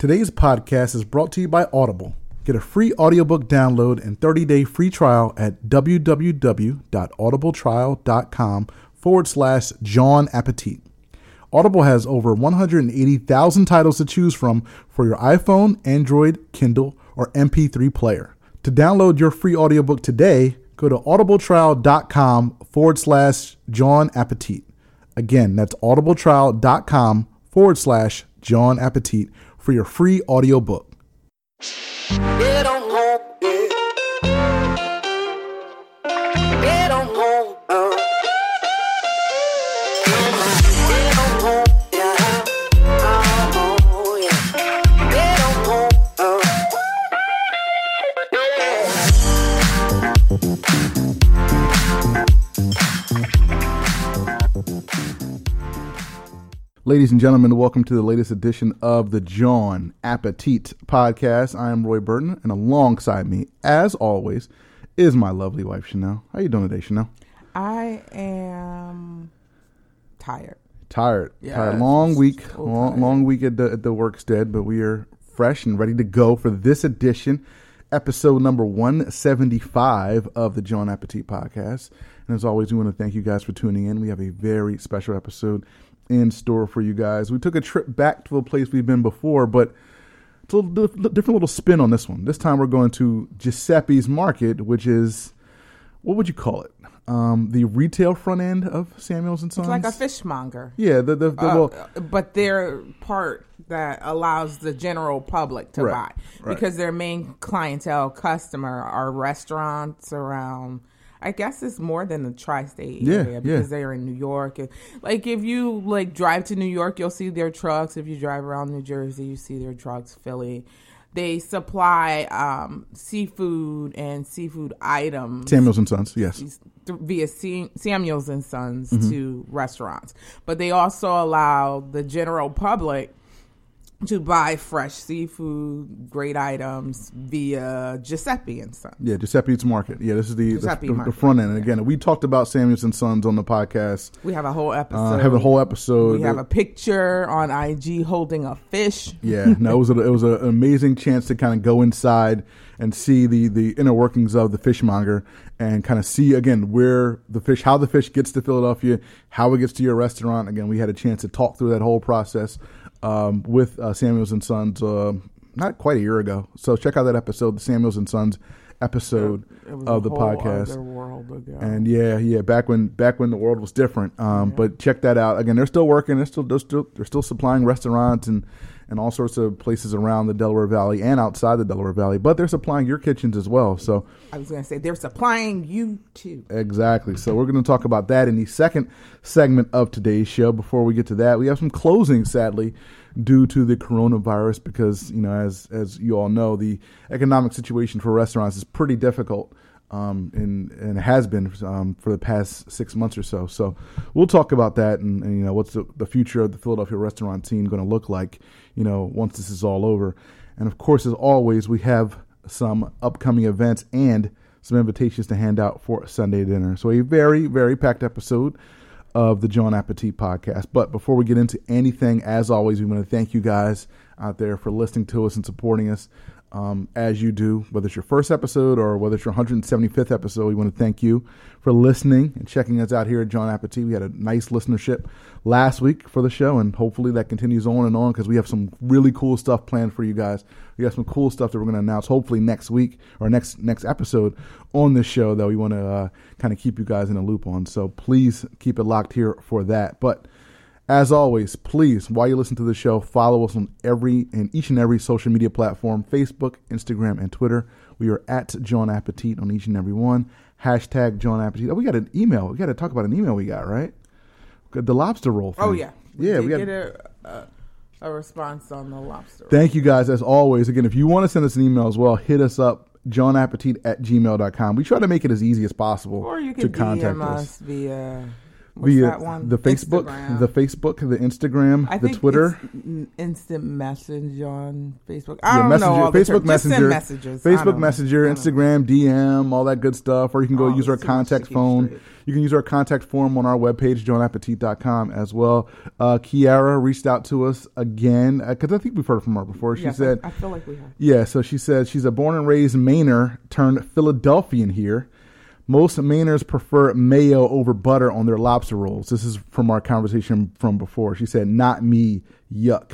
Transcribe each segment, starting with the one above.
Today's podcast is brought to you by Audible. Get a free audiobook download and 30-day free trial at www.audibletrial.com forward slash Jawn Appetit. Audible has over 180,000 titles to choose from for your iPhone, Android, Kindle, or MP3 player. To download your free audiobook today, go to audibletrial.com forward slash Jawn Appetit. Again, that's audibletrial.com forward slash Jawn Appetit for your free audiobook. Ladies and gentlemen, welcome to the latest edition of the Jawn Appetit podcast. I am Roy Burton, and alongside me, as always, is my lovely wife Chanel. How are you doing today, Chanel? I am tired. Tired, Yes, tired. Long week, so long, tired. long week at the at the workstead, but we are fresh and ready to go for this edition, episode number one seventy five of the Jawn Appetit podcast. And as always, we want to thank you guys for tuning in. We have a very special episode in store for you guys. We took a trip back to a place we've been before, but it's a little different little spin on this one. This time we're going to Giuseppe's Market, which is what would you call it? Um, the retail front end of Samuels and Sons. It's like a fishmonger. Yeah, the the, the Uh, well, but their part that allows the general public to Right, buy right. because their main clientele customer are restaurants around I guess it's more than the tri-state Yeah, area yeah. because they're in New York. And, Like if you like drive to New York, you'll see their trucks. If you drive around New Jersey, you see their trucks. Philly, they supply um, seafood and seafood items Samuels and Sons. Yes, via Sam- Samuels and Sons Mm-hmm. to restaurants, but they also allow the general public to buy fresh seafood, great items via Giuseppe and Sons. yeah, Giuseppe's Market. Yeah, this is the the, the, the front end. And again, we talked about Samuels and Sons on the podcast. We have a whole episode. Uh, have a whole episode. We have a picture on IG holding a fish. Yeah, no, it was a, it was a, an amazing chance to kind of go inside and see the the inner workings of the fishmonger and kind of see again where the fish, how the fish gets to Philadelphia, how it gets to your restaurant. Again, we had a chance to talk through that whole process um, with uh, Samuels and Sons uh, not quite a year ago. So check out that episode, the Samuels and Sons episode of the podcast. other world ago. And yeah, yeah, back when back when the world was different. Um, But check that out. Again, they're still working. They're still they're still they're still supplying restaurants and and all sorts of places around the Delaware Valley and outside the Delaware Valley. But they're supplying your kitchens as well. So I was going to say they're supplying you too. exactly. So we're going to talk about that in the second segment of today's show. Before we get to that, we have some closing, sadly, due to the coronavirus, because you know, as as you all know, the economic situation for restaurants is pretty difficult. Um, and and has been um, for the past six months or so. So we'll talk about that and, and you know what's the, the future of the Philadelphia restaurant scene going to look like, you know, once this is all over. And of course, as always, we have some upcoming events and some invitations to hand out for Sunday dinner. So a very very packed episode of the Jawn Appetit podcast. But before we get into anything, as always, we want to thank you guys out there for listening to us and supporting us um, as you do, whether it's your first episode or whether it's your 175th episode. We want to thank you for listening and checking us out here at Jawn Appetit. We had a nice listenership last week for the show, and hopefully that continues on and on because we have some really cool stuff planned for you guys. We have some cool stuff that we're going to announce hopefully next week or next next episode on this show that we want to uh, kind of keep you guys in a loop on. So please keep it locked here for that. But as always, please, while you listen to the show, follow us on every and each and every social media platform Facebook, Instagram, and Twitter. We are at Jawn Appetit on each and every one. Hashtag Jawn Appetit. Oh, we got an email. We got to talk about an email we got, right? The lobster roll. Oh, thing. Oh yeah, yeah. did We got. get a, a, a response on the lobster. Thank you guys as always. Again, if you want to send us an email as well, hit us up, John jawnappetit at gmail.com. We try to make it as easy as possible or you to can contact DM us. us via What's that one? the Facebook, Instagram. the Facebook, the Instagram, I the Twitter. instant message on Facebook. I Yeah, don't messenger, know all the Facebook Messenger, messages. Facebook Messenger, Instagram, DM, all that good stuff. Or you can go Oh, use our it's too much to contact phone. straight. You can use our contact form on our webpage, jawnappetit.com as well. Uh, Kiara reached out to us again because I think we've heard from her before. She Yes, said, I, I feel like we have. Yeah, so she said she's a born and raised Mainer turned Philadelphian here. Most Mainers prefer mayo over butter on their lobster rolls. This is from our conversation from before. She said, "Not me, yuck."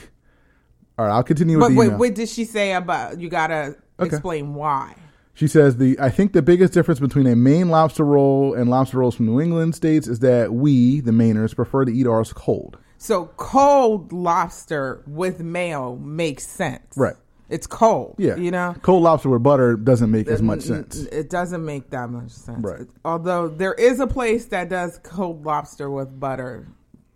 All right, I'll continue with But the wait, what did she say about? You gotta Okay. explain why. She says the I think the biggest difference between a Maine lobster roll and lobster rolls from New England states is that we, the Mainers, prefer to eat ours cold. So cold lobster with mayo makes sense. Right. It's cold. Yeah, You know. cold lobster with butter doesn't make as much sense. It doesn't make that much sense. Right. Although there is a place that does cold lobster with butter,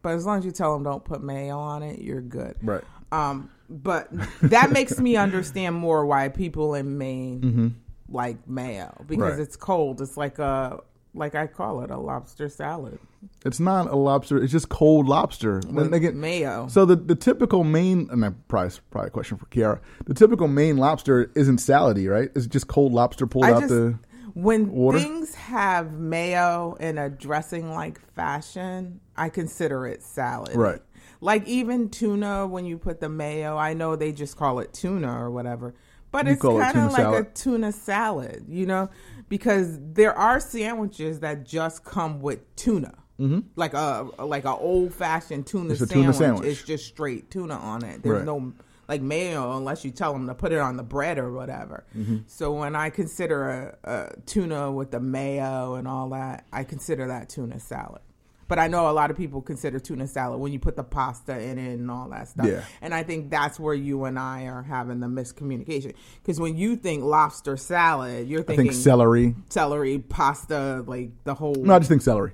but as long as you tell them don't put mayo on it, you're good. Right. Um, but that makes me understand more why people in Maine like mayo because Mm-hmm. Right. it's cold. It's like a like I call it a lobster salad It's not a lobster; it's just cold lobster. with again, mayo. So the, the typical main, and I probably probably a question for Kiara. The typical main lobster isn't salady, right? It's just cold lobster pulled I out just the. when water? things have mayo in a dressing like fashion, I consider it salad. Right. Like even tuna, when you put the mayo, I know they just call it tuna or whatever, but You it's kind of like salad? a tuna salad, you know, because there are sandwiches that just come with tuna. Mm-hmm. Like a like a old fashioned tuna, It's a sandwich. tuna sandwich. It's just straight tuna on it. There's Right. no like mayo unless you tell them to put it on the bread or whatever. Mm-hmm. So when I consider a, a tuna with the mayo and all that, I consider that tuna salad. But I know a lot of people consider tuna salad when you put the pasta in it and all that stuff. Yeah. And I think that's where you and I are having the miscommunication. Because when you think lobster salad, you're I thinking think celery. celery, pasta, like the whole. No, I just think celery.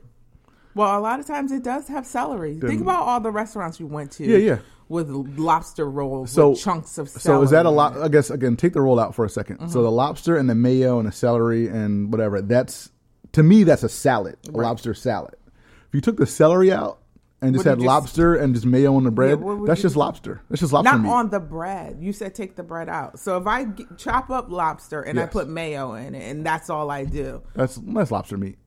Well, a lot of times it does have celery. Think about all the restaurants you went to. Yeah, yeah. With lobster rolls, So with chunks of celery. So is that a lot? I guess again, take the roll out for a 2nd Mm-hmm. So the lobster and the mayo and the celery and whatever. That's to me that's a salad, a Right. lobster salad. You took the celery out and just had lobster and just mayo on the bread, would that's just do? lobster. That's just lobster Not meat. on the bread. You said take the bread out. So if I g- chop up lobster and I put mayo in it, and that's all I do, that's that's lobster meat.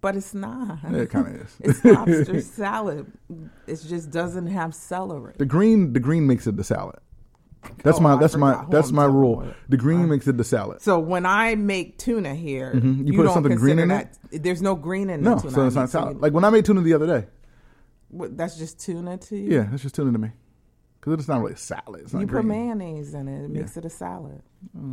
but it's not. Yeah, it kind of is. It's lobster salad. It just doesn't have celery. The green, the green makes it the salad. That's Oh, my I that's my that's my rule. The green makes it the salad. So when I make tuna here, Mm-hmm. You you, put something green in that. There's no green in No, the tuna. so it's not salad. you- Like when I made tuna the other day. what, that's just tuna to you. Yeah, that's just tuna to me. Because it's not really a salad. You put mayonnaise in it. It makes it a salad.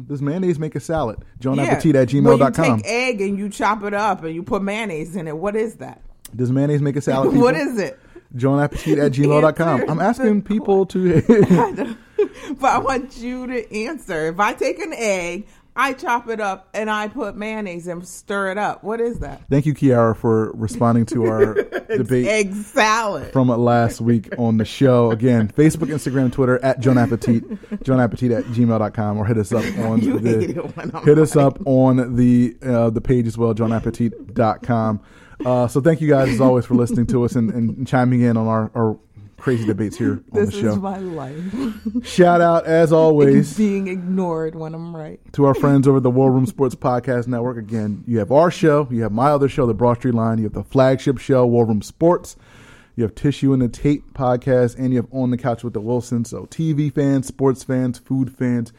Does mayonnaise make a salad? Yeah. JawnAppetit at gmail.com. you take egg and you chop it up and you put mayonnaise in it, what is that? Does mayonnaise make a salad? What is it? JawnAppetit at gmail.com. I'm asking people to. but I want you to answer. If I take an egg, I chop it up and I put mayonnaise and stir it up. What is that? Thank you, Kiara, for responding to our debate Egg salad. from last week on the show. Again, Facebook, Instagram, Twitter at Jawn Appetit, jawnappetit at gmail.com, or hit us up on the it when I'm hit us up on the uh, the page as well, jawnappetit.com. Uh, so thank you guys as always for listening to us and, and chiming in on our, our crazy debates here on This the show. is my life. Shout out as always Being ignored when I'm right. to our friends over at the War Room Sports Podcast Network. Again, you have our show, you have my other show, the Broad Street Line, you have the flagship show, War Room Sports. You have Tissue and the Tape podcast, and you have On the Couch with the Wilsons. So, TV fans, sports fans, food fans,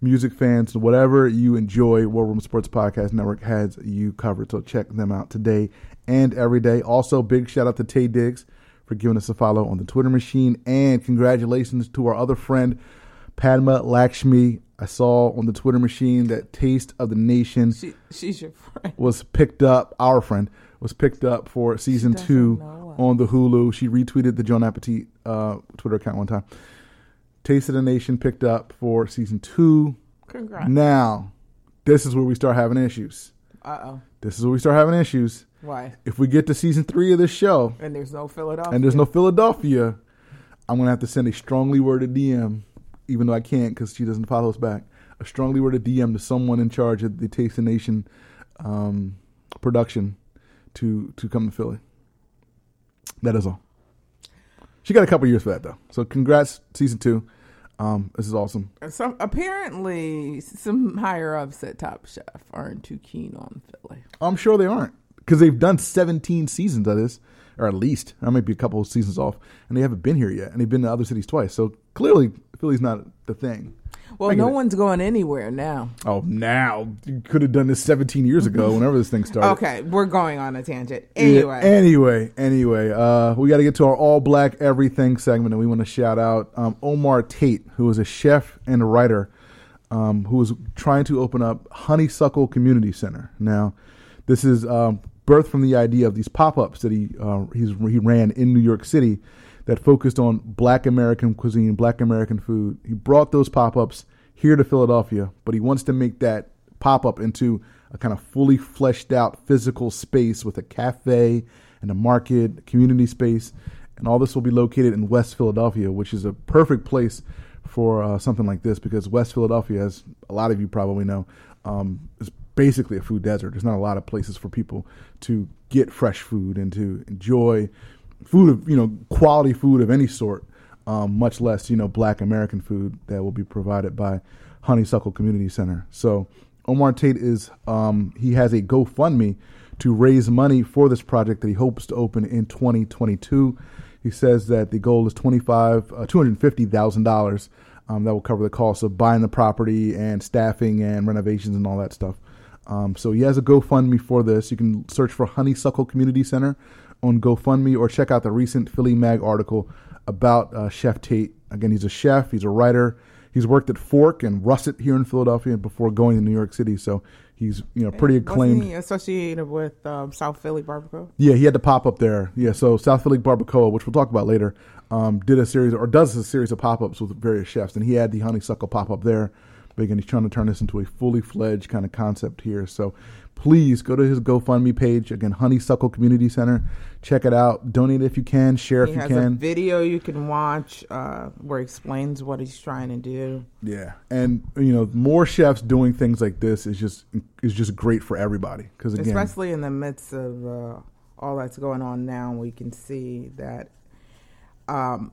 music fans, whatever you enjoy, War Room Sports Podcast Network has you covered. So, check them out today and every day. Also, big shout out to Taye Diggs for giving us a follow on the Twitter machine, and congratulations to our other friend, Padma Lakshmi. I saw on the Twitter machine that Taste of the Nation She, she's your friend. was picked up. Our friend was picked up for season two on the Hulu. She retweeted the Jawn Appetit uh, Twitter account one time. Taste of the Nation picked up for season two. Congrats. Now, this is where we start having issues. Uh oh. This is where we start having issues. Why? If we get to season three of this show And there's no Philadelphia. and there's no Philadelphia, I'm gonna have to send a strongly worded DM, even though I can't because she doesn't follow us back. A strongly worded DM to someone in charge of the Taste of Nation um, production to to come to Philly. That is all. She got a couple years for that though. So congrats, season two. Um, this is awesome. Some apparently some higher ups at Top Chef aren't too keen on Philly. I'm sure they aren't because they've done 17 seasons of this, or at least I might be a couple of seasons off, and they haven't been here yet, and they've been to other cities twice. So clearly, Philly's not the thing. Well, no it. one's going anywhere now. Oh, now you could have done this 17 years ago, whenever this thing started. Okay, we're going on a tangent. Yeah, Anyway, anyway, anyway, uh, we got to get to our all black everything segment, and we want to shout out um, Omar Tate, who is a chef and a writer, um, who is trying to open up Honeysuckle Community Center. Now, this is um, birthed from the idea of these pop-ups that he uh, he ran in New York City that focused on Black American cuisine, Black American food. He brought those pop-ups here to Philadelphia, but he wants to make that pop-up into a kind of fully fleshed out physical space with a cafe and a market, a community space, and all this will be located in West Philadelphia, which is a perfect place for uh, something like this because West Philadelphia, as a lot of you probably know, um, is basically a food desert. There's not a lot of places for people to get fresh food and to enjoy food of you know quality food of any sort, um, much less you know Black American food that will be provided by Honeysuckle Community Center. So Omar Tate is um, he has a GoFundMe to raise money for this project that he hopes to open in 2022. He says that the goal is 25 uh, $250,000 um, that will cover the cost of buying the property and staffing and renovations and all that stuff. Um, so he has a GoFundMe for this. You can search for Honeysuckle Community Center on GoFundMe or check out the recent Philly Mag article about uh, Chef Tate. Again, he's a chef, he's a writer. He's worked at Fork and Russet here in Philadelphia before going to New York City. So he's you know pretty acclaimed. Wasn't he associated with um, South Philly Barbacoa? Yeah, he had to pop up there. Yeah, so South Philly Barbacoa, which we'll talk about later, um, did a series or does a series of pop ups with various chefs, and he had the honeysuckle pop up there. But again, he's trying to turn this into a fully fledged kind of concept here. So please go to his GoFundMe page again, Honeysuckle Community Center. Check it out. Donate if you can. Share He if you has a can. video you can watch uh, where he explains what he's trying to do. Yeah, and you know, more chefs doing things like this is just is just great for everybody. Because again, especially in the midst of uh, all that's going on now we can see that um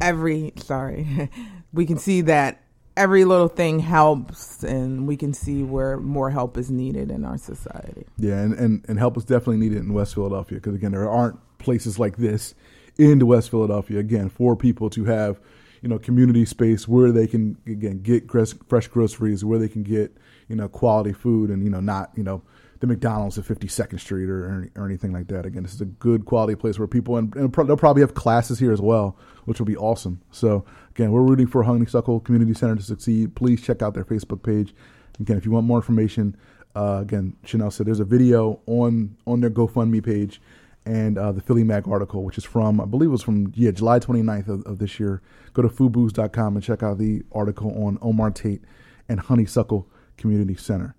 every sorry we can see that every little thing helps and we can see where more help is needed in our society Yeah, and, and, and help is definitely needed in West Philadelphia because again, there aren't places like this in West Philadelphia. Again, for people to have you know community space where they can again get fresh groceries, where they can get you know quality food, and you know not you know the McDonald's at 52nd Street or, or anything like that. Again, this is a good quality place where people and, and they'll probably have classes here as well, which will be awesome. So again, we're rooting for Honeysuckle Community Center to succeed. Please check out their Facebook page. Again, if you want more information, uh, again, Chanel said there's a video on on their GoFundMe page and uh, the Philly Mag article, which is from I believe it was from yeah July 29th of, of this year. Go to foodbooze.com and check out the article on Omar Tate and Honeysuckle Community Center.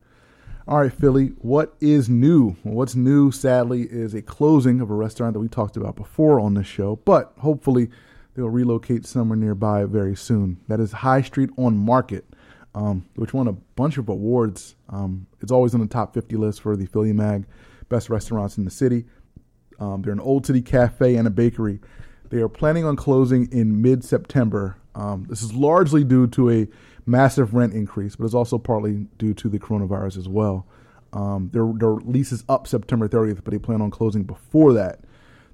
All right, Philly, what is new? Well, what's new, sadly, is a closing of a restaurant that we talked about before on this show, but hopefully they'll relocate somewhere nearby very soon. That is High Street on Market, um, which won a bunch of awards. Um, it's always on the top 50 list for the Philly Mag best restaurants in the city. Um, they're an old city cafe and a bakery. They are planning on closing in mid September. Um, this is largely due to a massive rent increase, but it's also partly due to the coronavirus as well. Um, their, their lease is up September 30th, but they plan on closing before that.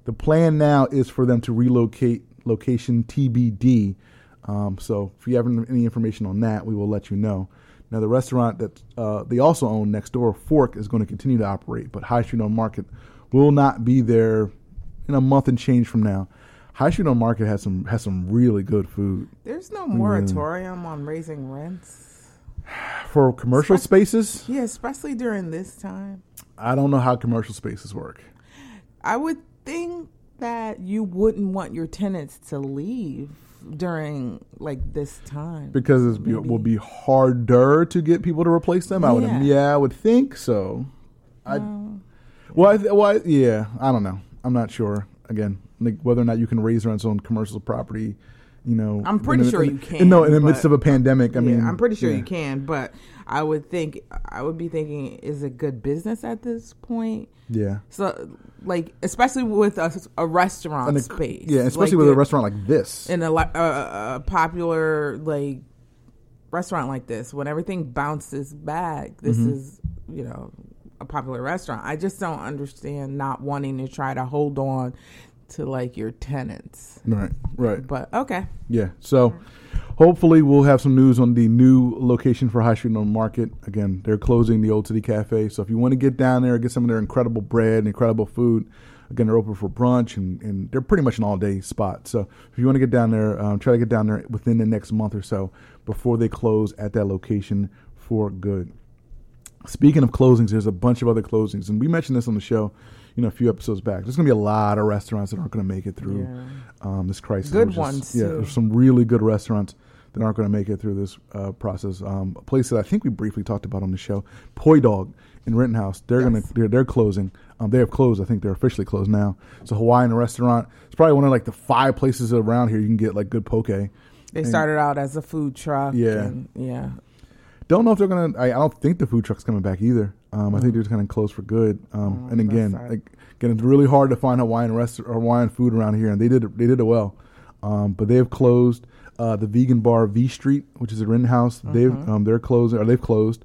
The plan now is for them to relocate location TBD. Um, so if you have any information on that, we will let you know. Now, the restaurant that uh, they also own next door, Fork, is going to continue to operate, but High Street on Market will not be there in a month and change from now. High Street on Market has some has some really good food there's no moratorium on raising rents for commercial spaces. yeah especially during this time I don't know how commercial spaces work. i would think that you wouldn't want your tenants to leave during like this time because it's, it will be harder to get people to replace them. I would, Yeah. yeah, I would think so. I, well, I, th- well, I, yeah, I don't know. I'm not sure. Again, like whether or not you can raise rents on commercial property You know, I'm pretty in sure in- you in- no, in the midst of a pandemic. I yeah, mean, I'm pretty sure yeah. you can, but I would think I would be thinking, is it good business at this point? Yeah. So, like, especially with a, a restaurant a- space, yeah, especially Like with a the- restaurant like this. in a, a, a a popular like restaurant like this, when everything bounces back, this Mm-hmm. is you know a popular restaurant. I just don't understand not wanting to try to hold on to like your tenants. right, right. But okay, Yeah. So hopefully we'll have some news on the new location for High Street on Market. Again, they're closing the Old City Cafe. So if you want to get down there, and get some of their incredible bread, incredible food. Again, they're open for brunch and, and they're pretty much an all day spot. So if you want to get down there, um, try to get down there within the next month or so before they close at that location for good. Speaking of closings, there's a bunch of other closings, and we mentioned this on the show, you know, a few episodes back. There's going to be a lot of restaurants that aren't going to make it through Yeah. um, this crisis. Good is- ones, yeah. too. There's some really good restaurants that aren't going to make it through this uh, process. Um, a place that I think we briefly talked about on the show, Poi Dog in Rittenhouse. They're Yes. going to they're, they're closing. Um, they have closed. I think they're officially closed now. It's a Hawaiian restaurant. It's probably one of like the five places around here you can get like good poke. they And- started out as a food truck. Yeah. and, yeah. Don't know if they're gonna. I, I don't think the food truck's coming back either. Um, I think they're just gonna close for good. Um, Oh, and again, like, again, it's really hard to find Hawaiian rest Hawaiian food around here, and they did they did it well. Um, but they have closed uh, the vegan bar V Street, which is at Rittenhouse. They've Mm-hmm. um, they're closing or they've closed.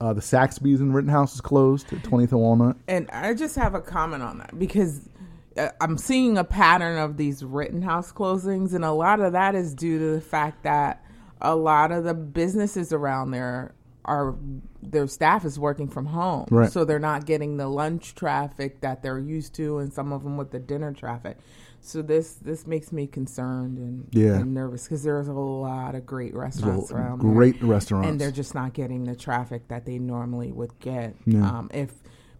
Uh, the Saxby's in Rittenhouse is closed at 20th and Walnut. And I just have a comment on that because uh, I'm seeing a pattern of these Rittenhouse closings, and a lot of that is due to the fact that a lot of the businesses around there are their staff is working from home, Right. so they're not getting the lunch traffic that they're used to, and some of them with the dinner traffic. So this this makes me concerned and, Yeah. and nervous because there's a lot of great restaurants around there great restaurants. and they're just not getting the traffic that they normally would get Yeah. um, if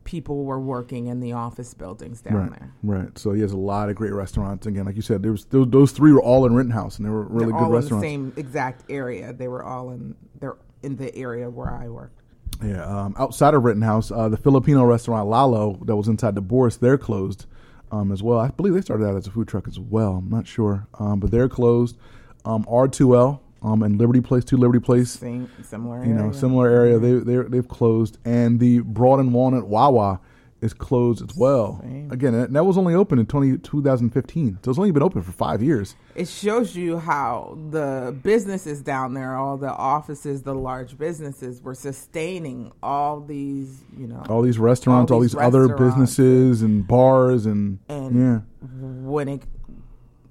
people were working in the office buildings down right, there. right. So he has a lot of great restaurants. Again, like you said, there was those, those three were all in Rittenhouse, and they were really They're good all restaurants. in the same exact area. They were all in they're in the area where I worked. Yeah, um, outside of Rittenhouse, uh, the Filipino restaurant Lalo that was inside the Bourse, they're closed um, as well. I believe they started out as a food truck as well. I'm not sure, um, but they're closed. Um, R2L um, and Liberty Place, two Liberty Place, Same similar you know, area. similar area. They they they've closed, and the Broad and Walnut Wawa is closed as well. Same. Again, that that was only open in 20, 2015, so it's only been open for five years. It shows you how the businesses down there, all the offices, the large businesses, were sustaining all these, you know, All these restaurants, all All these, these other businesses and bars, and, and yeah. when it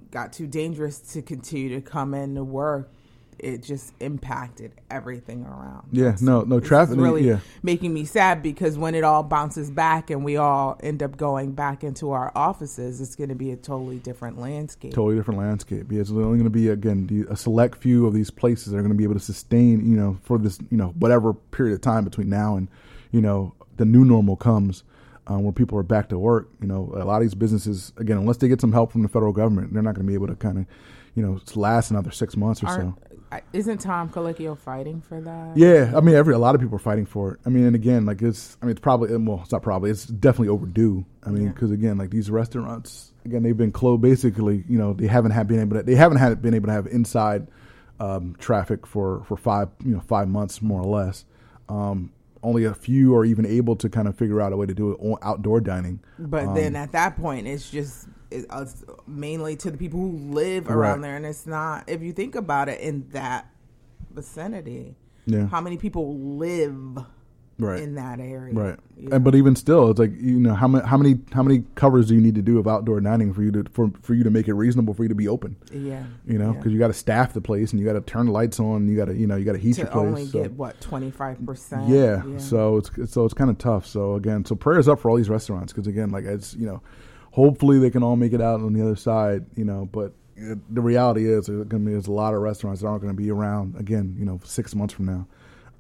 got too dangerous to continue to come in to work, it just impacted everything around. Yeah, It's- no, no traffic. Really yeah, making me sad because when it all bounces back and we all end up going back into our offices, it's going to be a totally different landscape. totally different landscape. Yeah, it's only going to be again a select few of these places that are going to be able to sustain, you know, for this, you know, whatever period of time between now and, you know, the new normal comes, um, where people are back to work. You know, a lot of these businesses, again, unless they get some help from the federal government, they're not going to be able to kind of, you know, last another six months or so. Aren't- I- Isn't Tom Colicchio fighting for that? Yeah, I mean, every a lot of people are fighting for it. I mean, and again, like it's, I mean, it's probably well, it's not probably, it's definitely overdue. I mean, Yeah. because again, like these restaurants, again, they've been closed. Basically, you know, they haven't had been able to, they haven't had been able to have inside um, traffic for for five, you know, five months more or less. Um, only a few are even able to kind of figure out a way to do it on outdoor dining. But Um, then at that point, it's just it, uh, mainly to the people who live Right. around there, and it's not. If you think about it, in that vicinity, Yeah. how many people live Right. in that area? Right, and but even still, it's like you know how many how many how many covers do you need to do of outdoor dining for you to for for you to make it reasonable for you to be open? yeah, You know, yeah. because you got to staff the place and you got to turn the lights on. You got to, you know, you got to heat your place. only so- get what twenty five percent. yeah, so it's it's- so it's kind of tough. So again, so prayers up for all these restaurants because again, like it's you know, hopefully they can all make it out on the other side. You know, but the reality is there's going to be there's a lot of restaurants that aren't going to be around again. You know, six months from now.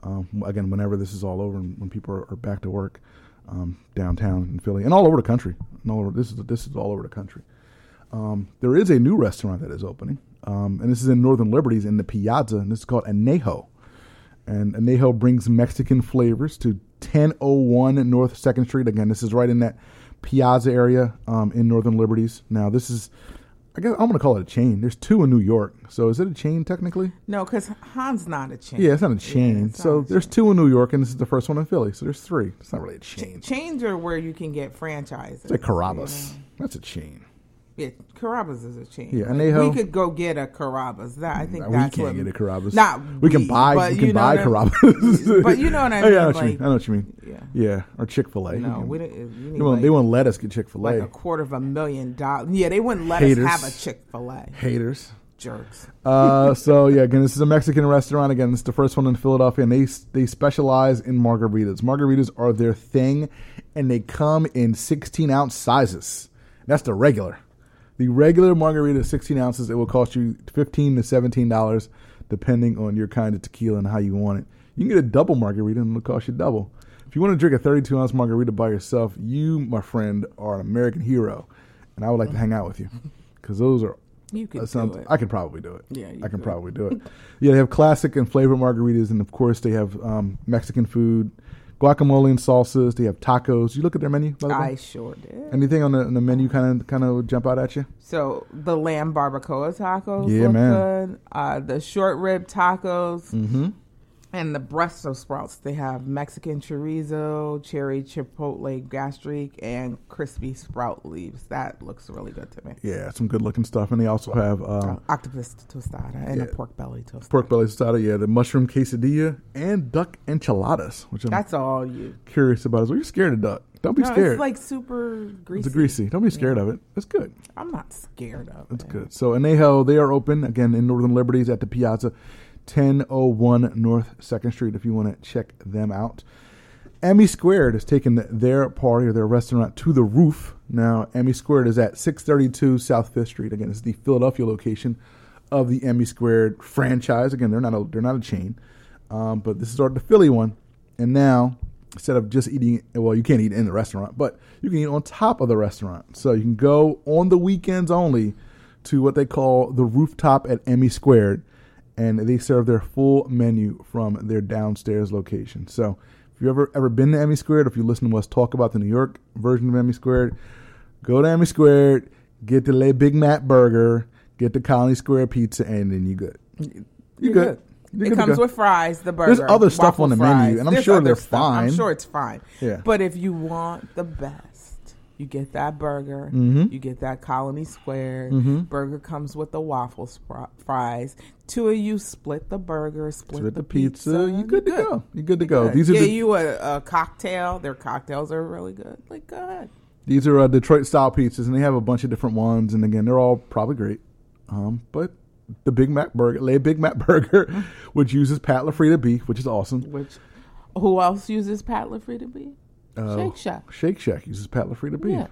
Um, again, whenever this is all over and when people are, are back to work um, downtown in Philly and all over the country, and all over this is this is all over the country. Um, there is a new restaurant that is opening, um, and this is in Northern Liberties in the Piazza, and this is called Anejo. And Anejo brings Mexican flavors to 1001 North Second Street. Again, this is right in that Piazza area um, in Northern Liberties. Now, this is I guess I'm gonna call it a chain. There's two in New York, so is it a chain technically? No, because Han's not a chain. Yeah, it's not a chain. not so a there's chain. two in New York, and this is the first one in Philly. So there's three. It's not really a chain. Chains are where you can get franchises. It's like Carrabba's. That's a chain. Yeah, Carrabba's is a chain. Yeah, Like, Anejo- we could go get a Carrabba's. That I think we that's can't what, get a Carrabba's. Not we can buy. but We can buy Carrabba's. But you know what I yeah, I know mean, what you mean. I know what you mean. Yeah. Yeah, or Chick Fil A. No, we didn't. They like, they won't let us get Chick Fil A. like a quarter of a million dollars. Yeah, they wouldn't let Haters. us have a Chick Fil A. Haters. Jerks. Uh, so yeah, again, this is a Mexican restaurant. Again, it's the first one in Philadelphia, and they they specialize in margaritas. Margaritas are their thing, and they come in 16 ounce sizes. That's the regular. The regular margarita, is 16 ounces. It will cost you 15 to 17 dollars, depending on your kind of tequila and how you want it. You can get a double margarita, and it'll cost you double. If you want to drink a 32 ounce margarita by yourself, you, my friend, are an American hero, and I would like to hang out with you because those are You could that sounds- do it. I can probably do it. Yeah, you I can could. probably do it. yeah, they have classic and flavored margaritas, and of course they have um, Mexican food, guacamole and salsas. They have tacos. You look at their menu. By the way? I sure did. Anything on the, on the menu kind of kind of jump out at you? So the lamb barbacoa tacos Yeah, look man. good. Uh, the short rib tacos Mm-hmm. And the Brussels sprouts. They have Mexican chorizo, cherry chipotle gastrique, and crispy sprout leaves. That looks really good to me. Yeah, some good looking stuff, and they also have uh, Uh, octopus tostada and a pork belly tostada. pork belly tostada. Yeah, the mushroom quesadilla and duck enchiladas, which I'm That's all you. curious about as well. You're scared of duck? Don't be No, scared. it's like super greasy. it's greasy. Don't be scared of it. It's good. I'm not scared of That's it. It's good. So Anejo, they are open again in Northern Liberties at the Piazza, 1001 North Second Street. If you want to check them out, Emmy Squared has taken their party or their restaurant to the roof. Now, Emmy Squared is at 632 South Fifth Street. Again, it's the Philadelphia location of the Emmy Squared franchise. Again, they're not a, they're not a chain, um, but this is our the Philly one. And now, instead of just eating, well, you can't eat in the restaurant, but you can eat on top of the restaurant. So you can go on the weekends only to what they call the rooftop at Emmy Squared, and they serve their full menu from their downstairs location. So if you've ever ever been to Emmy Squared, if you listen to us talk about the New York version of Emmy Squared, go to Emmy Squared, get the Le Big Mac burger, get the Colony Square pizza, and then you good. You good. You're It good comes with fries, the burger. There's other stuff on the menu, and I'm There's sure they're stuff. fine. I'm sure it's fine. Yeah. But if you want the best, you get that burger. Mhm. You get that Colony Square. Mhm. Burger comes with the waffle fries. Two of you split the burger, split with the, the pizza, You're good to You're go. You good to go. Good. These are Get the, you a, a cocktail. Their cocktails are really good. Like, go ahead. These are uh, Detroit style pizzas, and they have a bunch of different ones. And again, they're all probably great. Um, but the Big Mac burger, lay Big Mac burger, which uses Pat LaFrida beef, which is awesome. Which, who else uses Pat LaFrida beef? Uh, Shake Shack. Shake Shack uses Pat LaFrida beef. Yeah.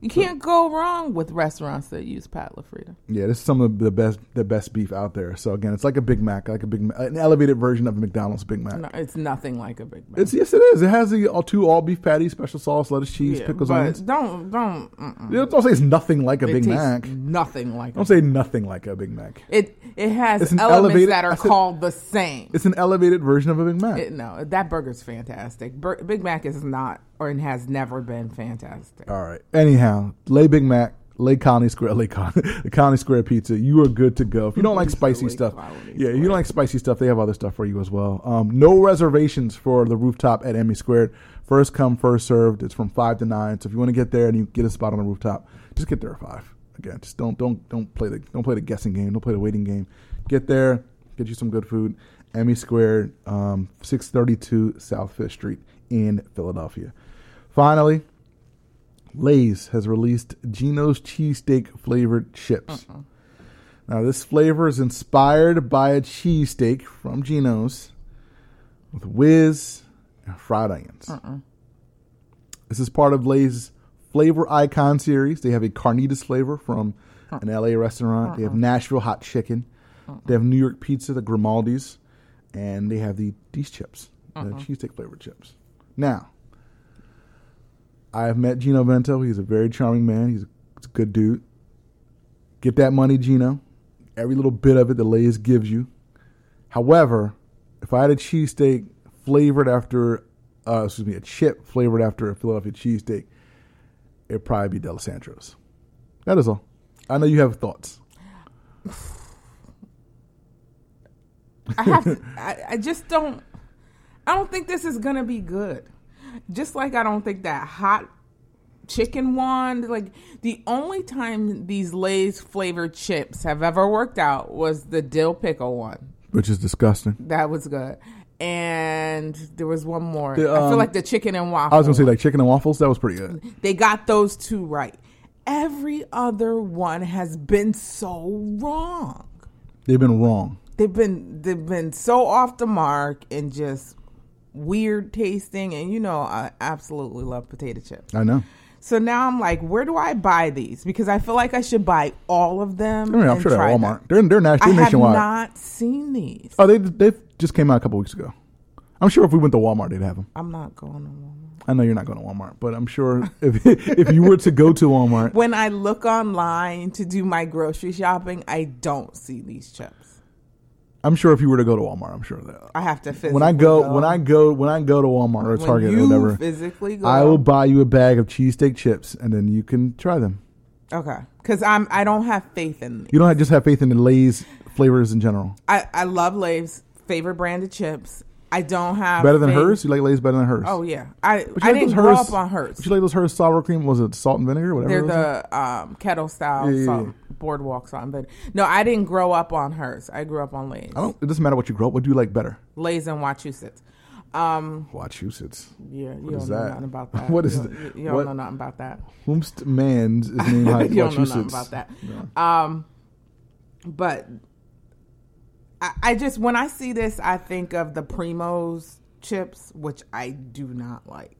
You can't go wrong with restaurants that use Pat LaFrida. Yeah, this is some of the best, the best beef out there. So again, it's like a Big Mac, like a Big, Mac, an elevated version of a McDonald's Big Mac. No, it's nothing like a Big Mac. It's yes, it is. It has the all two all beef patties, special sauce, lettuce, cheese, Yeah, pickles, but onions. Don't don't. Don't say it's nothing like a It Big Mac. Nothing like. Don't say nothing like a Big Mac. it. It has It's elements elevated- that are said- called the same. It's an elevated version of a Big Mac. It, no, that burger's fantastic. Bur- Big Mac is not or it has never been fantastic. All right. Anyhow, lay Big Mac, lay County Square, lay Con- the County Square Pizza. You are good to go. If you don't like spicy stuff, yeah, you don't like spicy stuff, they have other stuff for you as well. Um, no reservations for the rooftop at Emmy Squared. First come, first served. It's from five to nine. So if you want to get there and you get a spot on the rooftop, just get there at five. Again, just don't don't don't play the don't play the guessing game. Don't play the waiting game. Get there, get you some good food. Emmy Squared, um, six thirty two South Fifth Street in Philadelphia. Finally, Lay's has released Geno's cheesesteak flavored chips. Now, this flavor is inspired by a cheesesteak from Geno's with whiz and fried onions. This is part of Lay's flavor icon series. They have a carnitas flavor from an LA restaurant. They have Nashville hot chicken. They have New York pizza, the Grimaldi's, and they have the these chips, the cheesesteak flavored chips. Now, I have met Geno Vento. He's a very charming man. He's a, good dude. Get that money, Geno. Every little bit of it that Lay's gives you. However, if I had a cheesesteak flavored after, uh, excuse me, a chip flavored after a Philadelphia cheesesteak, it'd probably be Dalessandro's. That is all. I know you have thoughts. I have to, I, I just don't I don't think this is gonna be good. Just like I don't think that hot chicken one like the only time these Lay's flavored chips have ever worked out was the dill pickle one. Which is disgusting. That was good. And there was one more. The, I feel um, like the chicken and waffle. I was gonna say like chicken and waffles. That was pretty good. they got those two right. Every other one has been so wrong. They've been wrong. they've been they've been so off the mark and just weird tasting and you know I absolutely love potato chips. I know. So now I'm like, where do I buy these? Because I feel like I should buy all of them. I mean, I'm sure they're at Walmart. them. They're they're, nat- I they're have not seen these. oh, they they just came out a couple weeks ago. I'm sure if we went to Walmart, they'd have them. I'm not going to Walmart. I know you're not going to Walmart, but I'm sure if if you were to go to Walmart, When I look online to do my grocery shopping, I don't see these chips. I'm sure if you were to go to Walmart, I'm sure that I have to physically when I go when I go when I go to Walmart or when Target or whatever, physically go. I will buy you a bag of cheesesteak chips and then you can try them. okay, because I'm I don't have faith in these. You don't just have faith in the Lay's flavors in general. I, I love Lay's favorite brand of chips. I don't have Better than Herr's? You like Lay's better than Herr's? Oh yeah, I But you I like didn't grow Herr's- up on Herr's. But you like those Herr's sour cream? Was it salt and vinegar? Whatever. They're the um, kettle style Yeah, yeah, salt, yeah. boardwalk salt, but no, I didn't grow up on Herr's. I grew up on Lay's, I don't. It doesn't matter what you grow up. What do you like better? Lay's and Wachusett. Um, Massachusetts. yeah, you What don't know that? nothing about that. What is you, don't- you, don't what- know nothing about that. Whomst man's is named like you don't know nothing about that. Um, but I, I just when I see this, I think of the Primos chips, which I do not like.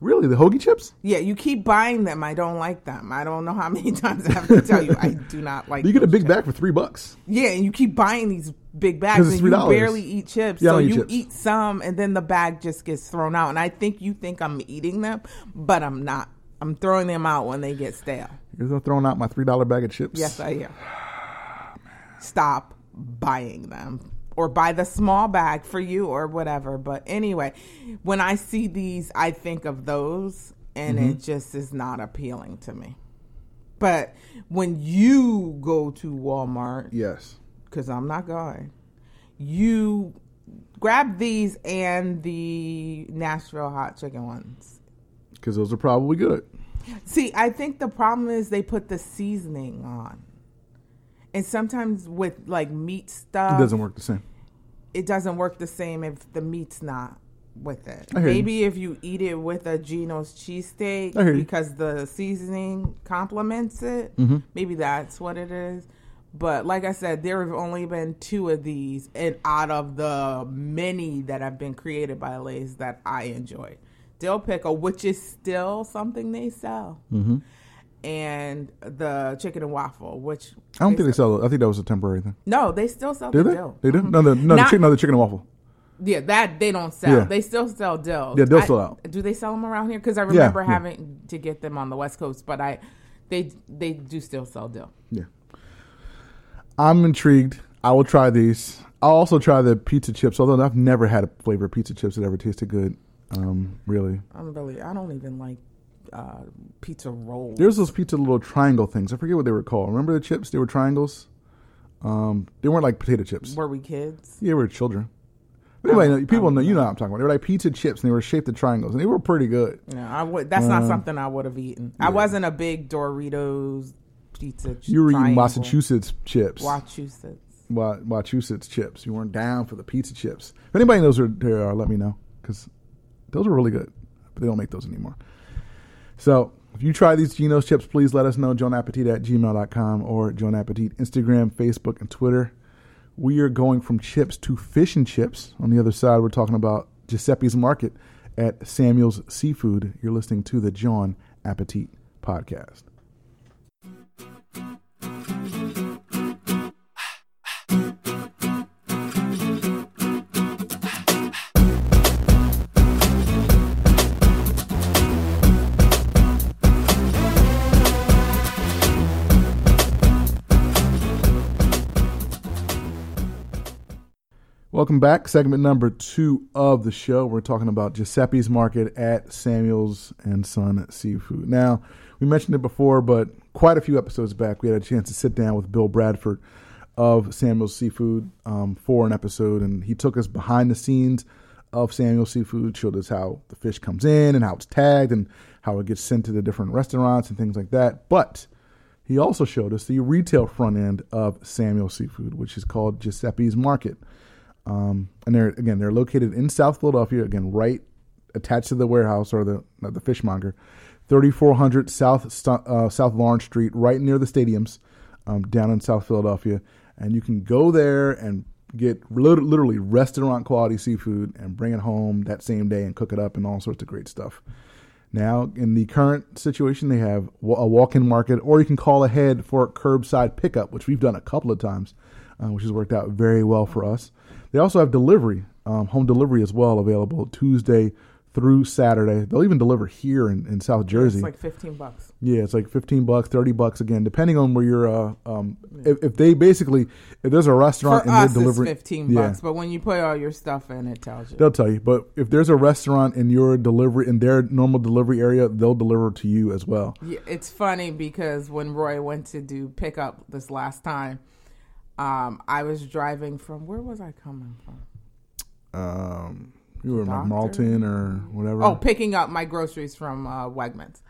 Really, the hoagie chips? Yeah, you keep buying them. I don't like them. I don't know how many times I have to tell you I do not like. You get a big chips. bag for three bucks. Yeah, and you keep buying these big bags, it's and you barely eat chips. Yeah, so eat you chips. eat some, and then the bag just gets thrown out. And I think you think I'm eating them, but I'm not. I'm throwing them out when they get stale. You're throwing out my three dollar bag of chips. Yes, I am. Stop buying them. Or buy the small bag for you or whatever. But anyway, when I see these, I think of those and Mm-hmm. it just is not appealing to me. But when you go to Walmart, Yes. because I'm not going, you grab these and the Nashville hot chicken ones. Because those are probably good. See, I think the problem is they put the seasoning on. And sometimes with like meat stuff, It doesn't work the same. it doesn't work the same if the meat's not with it. Hear you. Maybe if you eat it with a Geno's cheesesteak hear you. because the seasoning complements it, Mm-hmm. maybe that's what it is. But like I said, there have only been two of these, and out of the many that have been created by Lay's that I enjoyed, dill pickle, which is still something they sell, Mm-hmm. And the chicken and waffle, which I don't think they sell it. I think that was a temporary thing. no, they still sell Do the they? dill. They do? No, the, no, the chicken, no, the chicken and waffle. Yeah, that they don't sell. Yeah. They still sell dill. Yeah, dill still out. Do they sell them around here? Because I remember yeah. having to get them on the West Coast, but I, they they do still sell dill. Yeah. I'm intrigued. I will try these. I'll also try the pizza chips, although I've never had a flavor of pizza chips that ever tasted good. Um, really. I'm really I don't even like uh, pizza rolls. There's those pizza little triangle things. I forget what they were called. Remember the chips? They were triangles. Um, they weren't like potato chips. Were we kids? Yeah, we were children. But anyway, know- people oh, know you know what I'm talking about. They were like pizza chips, and they were shaped in triangles, and they were pretty good. No, I would. That's not something I would have eaten. I wasn't a big Doritos pizza. ch- You were eating. Massachusetts chips. Massachusetts. Massachusetts chips. You weren't down for the pizza chips. If anybody knows where they are, let me know because those were really good. But they don't make those anymore. So if you try these Geno's chips, please let us know. JawnAppetit at gmail.com or Jawn Appetit Instagram, Facebook, and Twitter. We are going from chips to fish and chips. On the other side, we're talking about Giuseppe's Market at Samuel's Seafood. You're listening to the Jawn Appetit Podcast. Welcome back. Segment number two of the show. We're talking about Giuseppe's Market at Samuel's and Son Seafood. Now, we mentioned it before, but quite a few episodes back, we had a chance to sit down with Bill Bradford of Samuel's Seafood um, for an episode, and he took us behind the scenes of Samuel's Seafood, showed us how the fish comes in and how it's tagged and how it gets sent to the different restaurants and things like that. But he also showed us the retail front end of Samuel Seafood, which is called Giuseppe's Market. Um, and they're again they're located in South Philadelphia, again right attached to the warehouse or the uh, the fishmonger, 3400 South uh, South Lawrence Street, right near the stadiums, um, down in South Philadelphia. And you can go there and get literally restaurant quality seafood and bring it home that same day and cook it up and all sorts of great stuff. Now, in the current situation, they have a walk-in market, or you can call ahead for curbside pickup, which we've done a couple of times, uh, which has worked out very well for us. They also have delivery, um, home delivery as well, available Tuesday through Saturday. They'll even deliver here in, in South Jersey. It's like fifteen bucks. Yeah, it's like fifteen bucks, thirty bucks again, depending on where you're. Uh, um, if, if they basically, if there's a restaurant For and us, they're delivering, it's fifteen yeah, bucks, but when you put all your stuff in, it tells you. they'll tell you. But if there's a restaurant in your delivery in their normal delivery area, they'll deliver to you as well. Yeah, it's funny because when Roy went to do pickup this last time, um, I was driving from where was I coming from? Um, you were in like Doctor? Or whatever. Oh, picking up my groceries from uh, Wegmans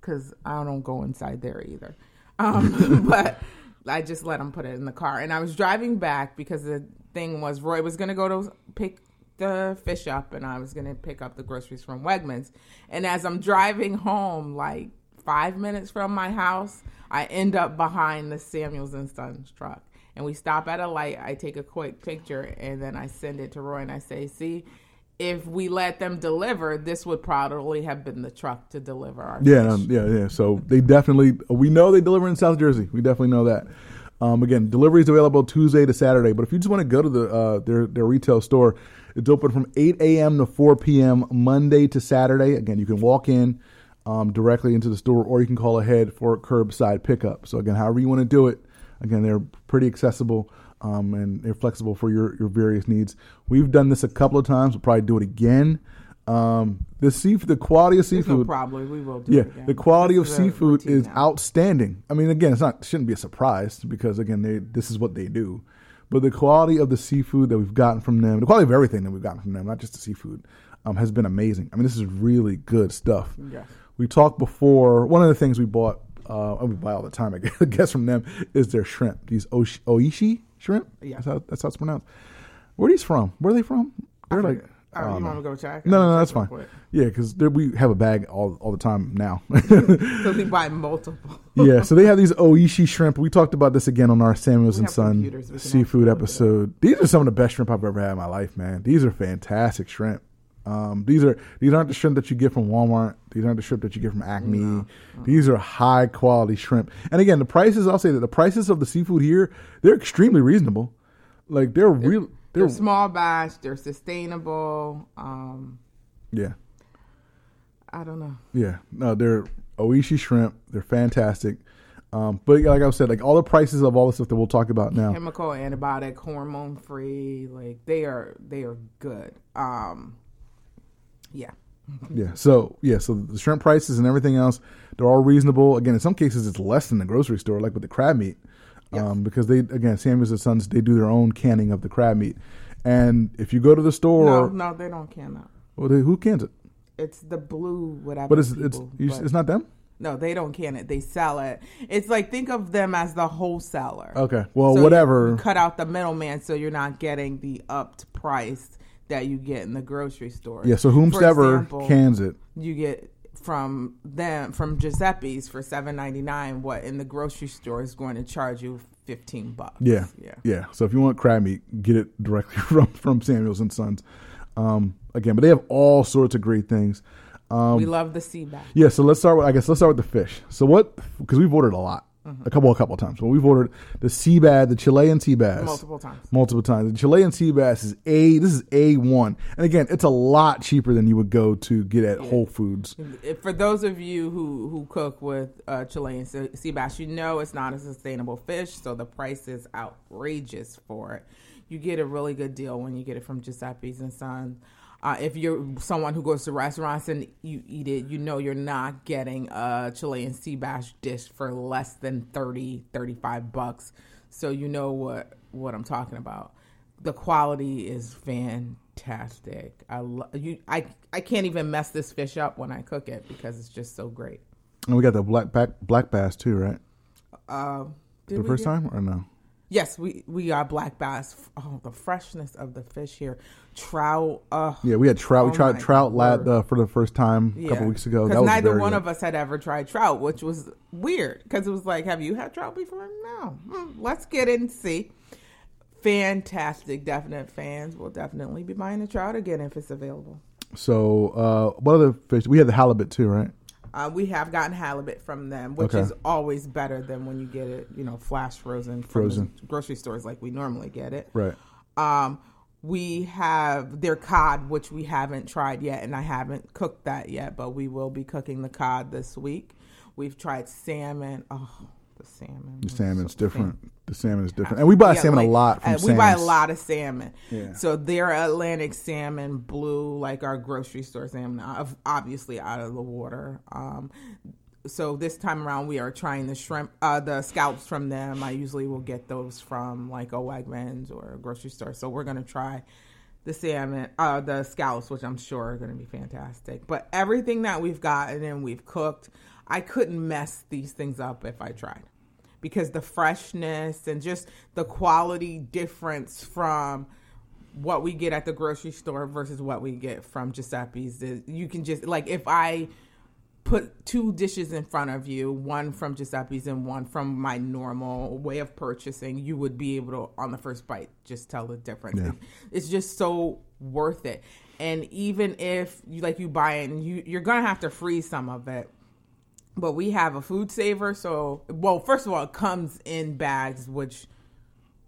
because I don't go inside there either. Um, but I just let him put it in the car, and I was driving back because the thing was Roy was going to go to pick the fish up, and I was going to pick up the groceries from Wegmans. And as I'm driving home, like five minutes from my house, I end up behind the Samuels and Sons truck. And we stop at a light. I take a quick picture and then I send it to Roy and I say, "See, if we let them deliver, this would probably have been the truck to deliver our Yeah, um, yeah, yeah. So they definitely, we know they deliver in South Jersey. We definitely know that. Um, again, delivery is available Tuesday to Saturday. But if you just want to go to the uh, their their retail store, it's open from 8 a.m. to 4 p.m. Monday to Saturday. Again, you can walk in um, directly into the store, or you can call ahead for curbside pickup. So again, however you want to do it. Again, they're pretty accessible um, and they're flexible for your your various needs. We've done this a couple of times. We'll probably do it again. Um, the sea, the quality of There's no seafood. problem. We will do Yeah, it again. the quality This of seafood is now. outstanding. I mean, again, it's not shouldn't be a surprise because again, they this is what they do. But the quality of the seafood that we've gotten from them, the quality of everything that we've gotten from them, not just the seafood, um, has been amazing. I mean, this is really good stuff. Yes. We talked before. One of the things we bought, uh, we buy all the time, I guess, from them, is their shrimp. These oishi, oishi shrimp. Yeah. that's how, that's how it's pronounced. Where are these from? Where are they from? They're like. Oh, I you want to go check? No, no, no, that's fine. quick. Yeah, because we have a bag all all the time now. So we buy multiple. yeah, so they have these oishi shrimp. We talked about this again on our Samuels We and Son computers. We can seafood actually look it up. episode. These are some of the best shrimp I've ever had in my life, man. These are fantastic shrimp. Um, these are these aren't the shrimp that you get from Walmart. These aren't the shrimp that you get from Acme. These are high quality shrimp. And again, the prices. I'll say that the prices of the seafood here they're extremely reasonable. Like they're real. They're, They're small batch. They're sustainable. Um, yeah. I don't know. Yeah, no, they're oishi shrimp. They're fantastic. Um, but like I said, like all the prices of all the stuff that we'll talk about now. Chemical, antibiotic, hormone free. Like they are. They are good. Um, yeah. Yeah. So yeah. So the shrimp prices and everything else, they're all reasonable. Again, in some cases, it's less than the grocery store, like with the crab meat, um, because they again Samuels and Sons they do their own canning of the crab meat. And if you go to the store, no, they don't can that. well, they, who cans it? It's the blue whatever. But it's it's you, but- it's not them. No, they don't can it. They sell it. It's like think of them as the wholesaler. Okay. Well, So whatever. You cut out the middleman, so you're not getting the upped price that you get in the grocery store. yeah. So whomsoever example, cans it. you get from them from Giuseppe's for seven ninety nine. What in the grocery store is going to charge you fifteen bucks? Yeah, yeah. yeah. So if you want crab meat, get it directly from from Samuels and Sons. Um, again, but they have all sorts of great things. Um, we love the sea bass. yeah. So let's start. with I guess let's start with the fish. So what? Because we've ordered a lot, Mm-hmm. a couple, a couple of times. But we've ordered the sea bass, the Chilean sea bass, multiple times. multiple times. The Chilean sea bass is a. This is a one, and again, it's a lot cheaper than you would go to get at Whole Foods. For those of you who, who cook with uh, Chilean sea sea bass, you know it's not a sustainable fish, so the price is outrageous for it. You get a really good deal when you get it from Giuseppe's and Son. Uh, if you're someone who goes to restaurants and you eat it, you know you're not getting a Chilean sea bass dish for less than 30, 35 bucks. So you know what what I'm talking about. The quality is fantastic. I lo- you I I can't even mess this fish up when I cook it because it's just so great. And we got the black back, black bass too, right? Uh, the first get- time or no? Yes, we we got black bass. Oh, the freshness of the fish here. Trout. Uh, Yeah, we had trout. we Oh tried trout lat uh, for the first time a couple weeks ago. Because neither one good. of us had ever tried trout, which was weird. Because it was like, have you had trout before? No. Hmm, let's get in and see. Fantastic, definite fans will definitely be buying the trout again if it's available. So, uh, what other fish? We had the halibut too, right? Uh, we have gotten halibut from them, which Okay. is always better than when you get it, you know, flash frozen from Frozen. grocery stores like we normally get it. Right. Um, we have their cod, which we haven't tried yet, and I haven't cooked that yet, but we will be cooking the cod this week. We've tried salmon. Oh, the salmon. The salmon's different. The salmon is different, and we buy yeah, salmon like, a lot from uh, we buy a lot of salmon. Yeah. So their Atlantic salmon, blue, like our grocery store salmon, obviously out of the water. Um, so this time around, we are trying the shrimp, uh, the scallops from them. I usually will get those from like a Wegmans or a grocery store. So we're gonna try the salmon, uh, the scallops, which I'm sure are gonna be fantastic. But everything that we've gotten and we've cooked, I couldn't mess these things up if I tried because the freshness and just the quality difference from what we get at the grocery store versus what we get from Giuseppe's. is- You can just like if I put two dishes in front of you, one from Giuseppe's and one from my normal way of purchasing, you would be able to on the first bite just tell the difference. Yeah. It's just so worth it. And even if you like you buy it and you you're gonna have to freeze some of it but we have a food saver so well first of all it comes in bags which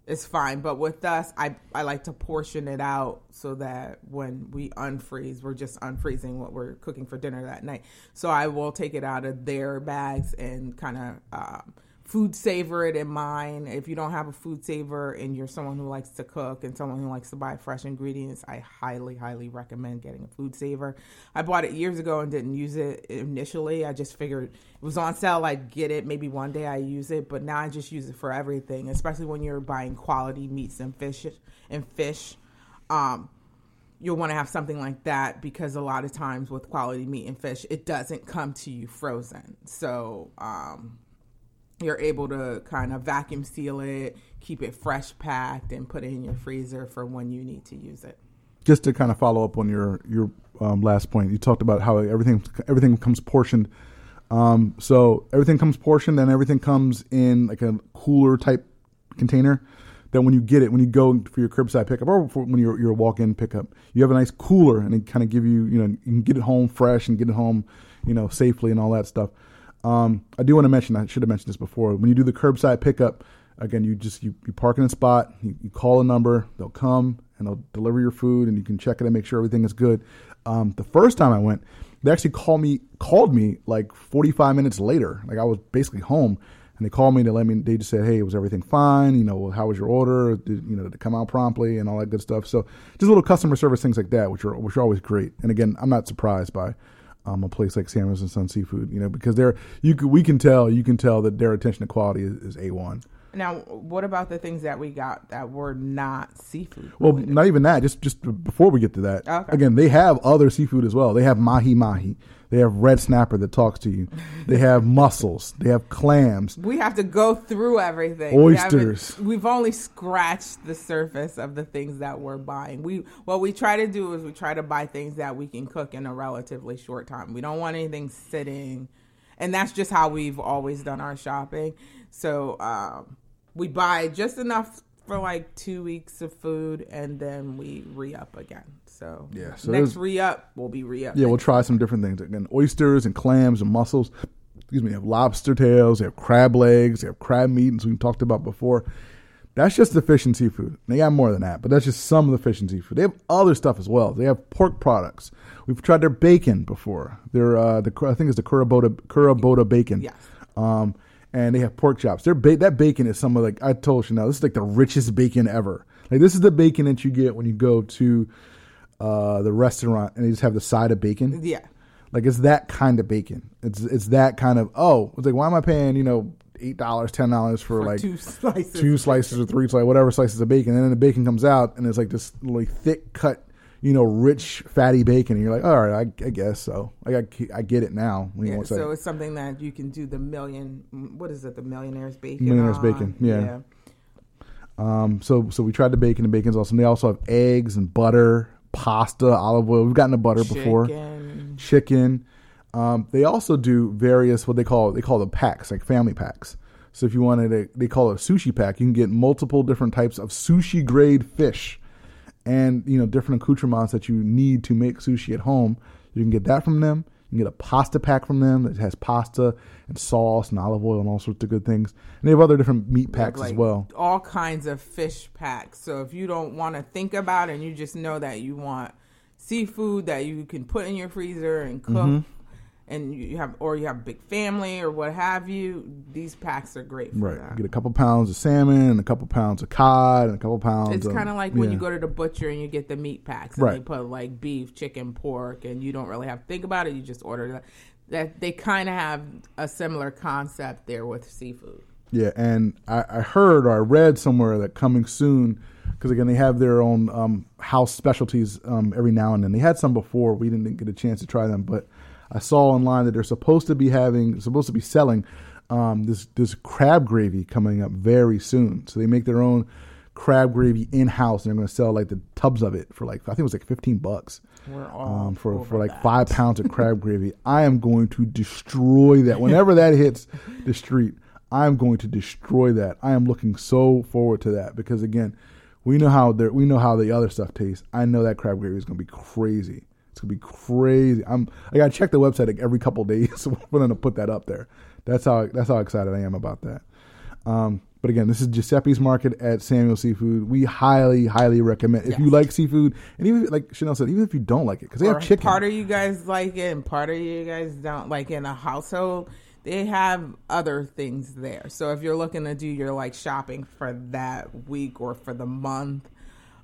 is fine but with us i i like to portion it out so that when we unfreeze we're just unfreezing what we're cooking for dinner that night. So i will take it out of their bags and kind of um, food saver it in mine if you don't have a food saver and you're someone who likes to cook and someone who likes to buy fresh ingredients i highly highly recommend getting a food saver. I bought it years ago and didn't use it initially. I just figured it was on sale i'd get it maybe one day i use it but now i just use it for everything especially when you're buying quality meats and fish and fish. Um you'll want to have something like that because a lot of times with quality meat and fish it doesn't come to you frozen. So um you're able to kind of vacuum seal it, keep it fresh packed, and put it in your freezer for when you need to use it. Just to kind of follow up on your your um, last point, you talked about how everything everything comes portioned. Um, so everything comes portioned, and everything comes in like a cooler type container. That when you get it, when you go for your curbside pickup, or when you're your walk in pickup, you have a nice cooler, and it kind of give you, you know, you can get it home fresh and get it home, you know, safely and all that stuff. Um, I do want to mention, I should have mentioned this before. When you do the curbside pickup, again, you just you, you park in a spot, you, you call a number, they'll come and they'll deliver your food, and you can check it and make sure everything is good. Um, the first time I went, they actually called me called me like 45 minutes later, like I was basically home, and they called me to let me. They just said, "Hey, was everything fine? You know, how was your order? Did, you know, did it come out promptly and all that good stuff?" So just little customer service things like that, which are which are always great. And again, I'm not surprised by um, a place like Samuels and Son Seafood, you know, because they're you can, we can tell you can tell that their attention to quality is, is a one. Now, what about the things that we got that were not seafood? Well, related? not even that. Just just before we get to that, Okay. again, they have other seafood as well. They have mahi mahi. They have red snapper that talks to you. They have mussels. They have clams. we have to go through everything. We Oysters. We've only scratched the surface of the things that we're buying. We what we try to do is we try to buy things that we can cook in a relatively short time. We don't want anything sitting, and that's just how we've always done our shopping. So um, we buy just enough for like two weeks of food, and then we re up again. So Yeah, so next re up will be re up. Yeah, we'll try some different things. Again, oysters and clams and mussels. Excuse me. They have lobster tails. They have crab legs. They have crab meat, as we talked about before. That's just the fish and seafood. They got more than that, but that's just some of the fish and seafood. They have other stuff as well. They have pork products. We've tried their bacon before. They're uh, the I think it's the Kurobuta Kurobuta bacon. Yes. Um, and they have pork chops. Their ba- that bacon is some of like I told you now. This is like the richest bacon ever. Like this is the bacon that you get when you go to uh, the restaurant, and they just have the side of bacon. Yeah. Like it's that kind of bacon. It's it's that kind of oh, it's like why am I paying you know eight dollars, ten dollars for, For like two slices. two slices or three slices, whatever slices of bacon, and then the bacon comes out and it's like this like thick cut, you know, rich fatty bacon, and you're like, all right, I, I guess so. Like I, I get it now. You know, Yeah, so it's something that you can do the million. What is it? The millionaire's bacon. Millionaire's on. bacon, yeah. Um, so so we tried the bacon. The bacon's awesome. They also have eggs and butter, pasta, olive oil. We've gotten the butter before. Chicken. Chicken. Um, they also do various what they call they call the packs, like family packs. So if you wanted a, they call it a sushi pack. You can get multiple different types of sushi grade fish, and you know different accoutrements that you need to make sushi at home. You can get that from them. You can get a pasta pack from them that has pasta and sauce and olive oil and all sorts of good things. And they have other different meat packs as well. all kinds of fish packs. So if you don't want to think about it and you just know that you want seafood that you can put in your freezer and cook Mm-hmm. And you have or you have a big family or what have you, these packs are great for Right. that. You get a couple pounds of salmon and a couple pounds of cod and a couple pounds. It's kind of like when yeah. you go to the butcher and you get the meat packs and Right. they put like beef, chicken, pork, and you don't really have to think about it. You just order that. That they kind of have a similar concept there with seafood. Yeah, and I, I heard or I read somewhere that coming soon, because again they have their own um, house specialties um, every now and then. They had some before. We didn't get a chance to try them, but I saw online that they're supposed to be having, supposed to be selling um, this this crab gravy coming up very soon. So they make their own crab gravy in house, and they're going to sell like the tubs of it for like I think it was like fifteen bucks. Um, for for like that. five pounds of crab gravy. I am going to destroy that. Whenever that hits the street, I am going to destroy that. I am looking so forward to that because again, we know how we know how the other stuff tastes. I know that crab gravy is going to be crazy. It's going to be crazy. I'm I got to check the website like every couple days for them to put that up there. That's how that's how excited I am about that. Um, but again, this is Giuseppe's Market at Samuel Seafood. We highly, highly recommend if you like seafood, and even like Chanel said, even if you don't like it, because they or have chicken. part of you guys like it and part of you guys don't like it in a household they have other things there so if you're looking to do your like shopping for that week or for the month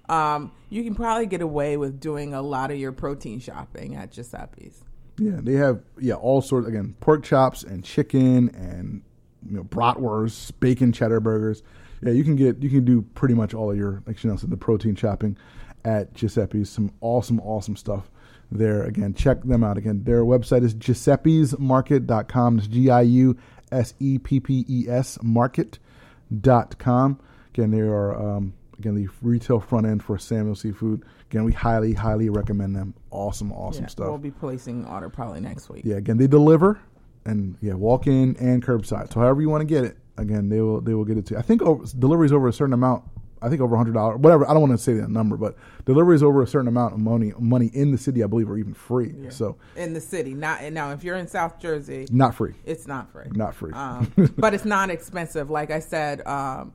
um, you can probably get away with doing a lot of your protein shopping at Giuseppe's. Yeah, they have yeah all sorts again pork chops and chicken and you know bratwurst, bacon cheddar burgers. Yeah, you can get you can do pretty much all of your like Chanel said the protein shopping at Giuseppe's. Some awesome awesome stuff there. Again, check them out. Again, their website is giuseppesmarket.com. It's G I U S E P P E S market.com. Again, they are um, again the retail front end for Samuel Seafood. Again, we highly highly recommend them. Awesome awesome Yeah, stuff. We'll be placing order probably next week. Yeah, again, they deliver and yeah, walk in and curbside. So however you want to get it, again, they will they will get it to. You. I think over, deliveries over a certain amount. I think over hundred dollars, whatever. I don't want to say that number, but deliveries over a certain amount of money money in the city, I believe, are even free. So In the city, not now if you're in South Jersey, not free, it's not free. not free. um, but it's not expensive. Like I said, um,